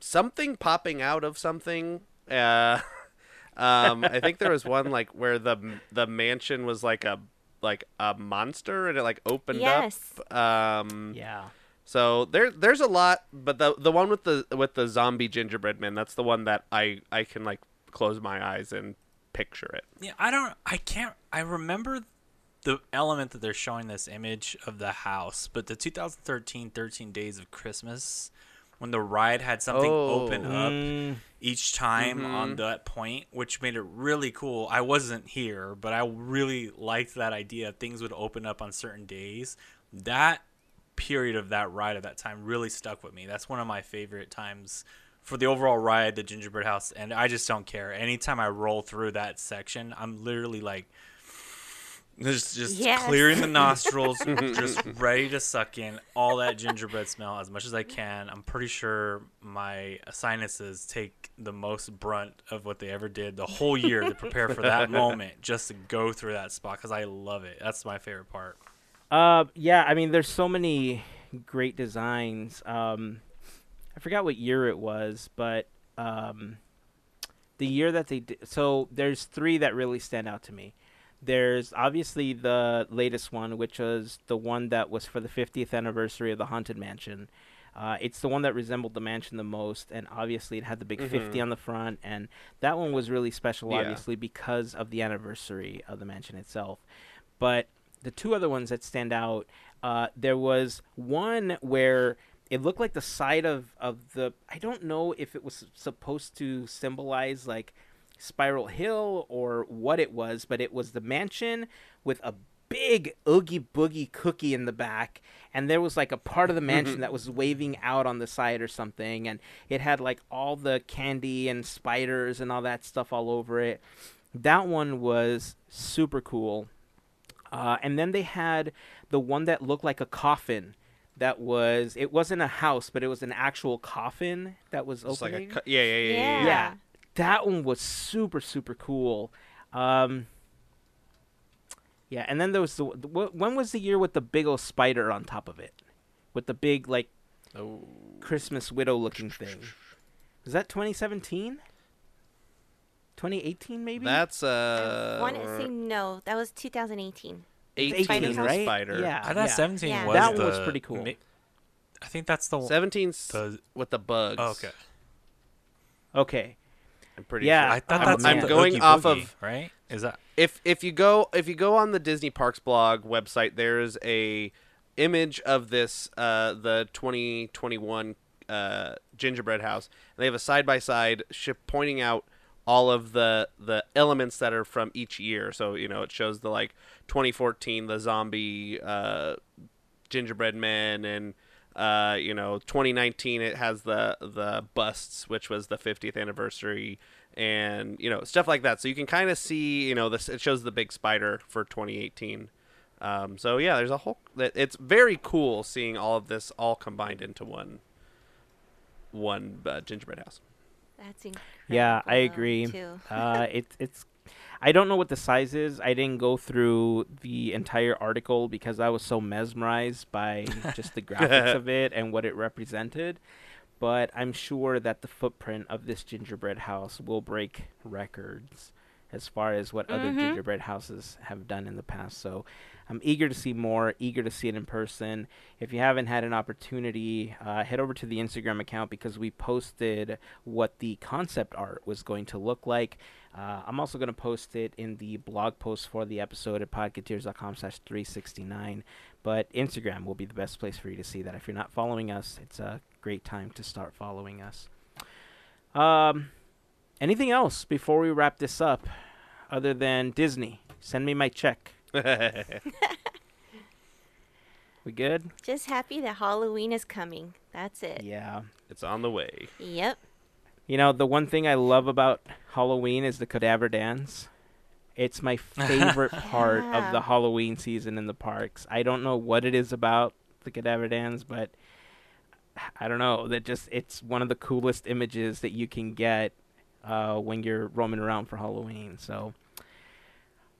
something popping out of something. Uh, um, I think there was one like where the the mansion was like a like a monster and it like opened Yes. up. Um, yeah. so there there's a lot, but the the one with the with the zombie gingerbread man, that's the one that I I can like close my eyes and picture it. Yeah, I don't. I can't. I remember the element that they're showing this image of the house, but the 2013 13 Days of Christmas, when the ride had something Oh. open up Mm, each time Mhm. on that point, which made it really cool. I wasn't here, but I really liked that idea. Things would open up on certain days. That period of that ride at that time really stuck with me. That's one of my favorite times for the overall ride, the gingerbread house, and I just don't care. Anytime I roll through that section, I'm literally like just just Yes. clearing the nostrils, just ready to suck in all that gingerbread smell as much as I can. I'm pretty sure my sinuses take the most brunt of what they ever did the whole year to prepare for that moment, just to go through that spot because I love it. That's my favorite part. Uh, yeah. I mean, there's so many great designs. Um, I forgot what year it was, but um, the year that they did. So there's three that really stand out to me. There's obviously the latest one, which was the one that was for the 50th anniversary of the Haunted Mansion. Uh, it's the one that resembled the mansion the most, and obviously it had the big 50 on the front, and that one was really special, Yeah. obviously, because of the anniversary of the mansion itself. But the two other ones that stand out, uh, there was one where it looked like the side of, of the. I don't know if it was supposed to symbolize like Spiral Hill or what it was, but it was the mansion with a big oogie boogie cookie in the back and there was like a part of the mansion that was waving out on the side or something and it had like all the candy and spiders and all that stuff all over it. That one was super cool. Uh, and then they had the one that looked like a coffin that was it wasn't a house but it was an actual coffin that was It's like a opening cu- yeah, yeah, yeah, yeah. yeah. yeah that one was super super cool um yeah and then there was the, the when was the year with the big old spider on top of it with the big like Oh. christmas widow looking thing was that 2017 2018 maybe That's I uh. want to say no. That was 2018. 18 Spider right spider. yeah I thought yeah. 17 Yeah. was That the one was pretty cool. ma- I think that's the one. 17 The, with the bugs. oh, okay. okay I'm pretty Yeah, sure. I thought that's I'm- that's I'm going Oogie off Boogie, of- right. Is that if if you go if you go on the Disney Parks blog website, there's a image of this uh, the 2021 uh, gingerbread house. And they have a side by side ship pointing out all of the the elements that are from each year. So you know it shows the like 2014 the zombie uh, gingerbread men and. Uh, you know, 2019 it has the the busts, which was the 50th anniversary, and you know stuff like that. So you can kind of see, you know, this it shows the big spider for 2018. Um, so yeah, there's a whole. It's very cool seeing all of this all combined into one one uh, gingerbread house. That's incredible. Yeah, I agree. Too. uh, it's it's. I don't know what the size is. I didn't go through the entire article because I was so mesmerized by just the graphics of it and what it represented. But I'm sure that the footprint of this gingerbread house will break records as far as what other Mhm. gingerbread houses have done in the past. So I'm eager to see more, eager to see it in person. If you haven't had an opportunity, uh, head over to the Instagram account because we posted what the concept art was going to look like. Uh, I'm also going to post it in the blog post for the episode at podcateers.com slash 369. But Instagram will be the best place for you to see that. If you're not following us, it's a great time to start following us. Um, anything else before we wrap this up other than Disney? Send me my check. We good? Just happy that Halloween is coming. That's it. Yeah. it's on the way. Yep. You know, the one thing I love about Halloween is the Cadaver Dans. It's my favorite part of the Halloween season in the parks. I don't know what it is about the Cadaver Dans, but I don't know. That just it's one of the coolest images that you can get uh, when you're roaming around for Halloween. So,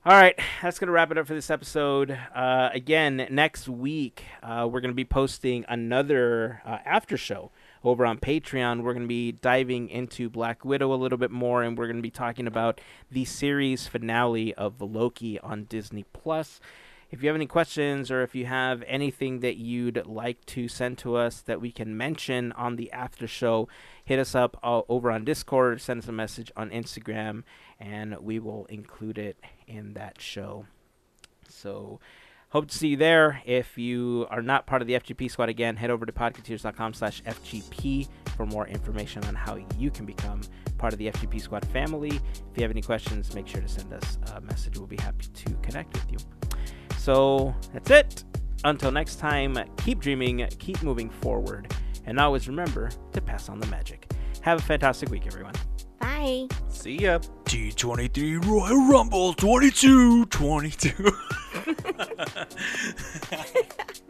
all right, that's gonna wrap it up for this episode. Uh, again, next week uh, we're gonna be posting another uh, after show over on Patreon. We're going to be diving into Black Widow a little bit more, and we're going to be talking about the series finale of Loki on Disney Plus. If you have any questions or if you have anything that you'd like to send to us that we can mention on the after show, hit us up uh, over on Discord, send us a message on Instagram, and we will include it in that show. So, Hope to see you there. If you are not part of the FGP squad again, head over to podcateers.com slash FGP for more information on how you can become part of the FGP squad family. If you have any questions, make sure to send us a message. We'll be happy to connect with you. So that's it. Until next time, keep dreaming, keep moving forward, and always remember to pass on the magic. Have a fantastic week, everyone. Bye. See ya. D23 Royal Rumble 22 22.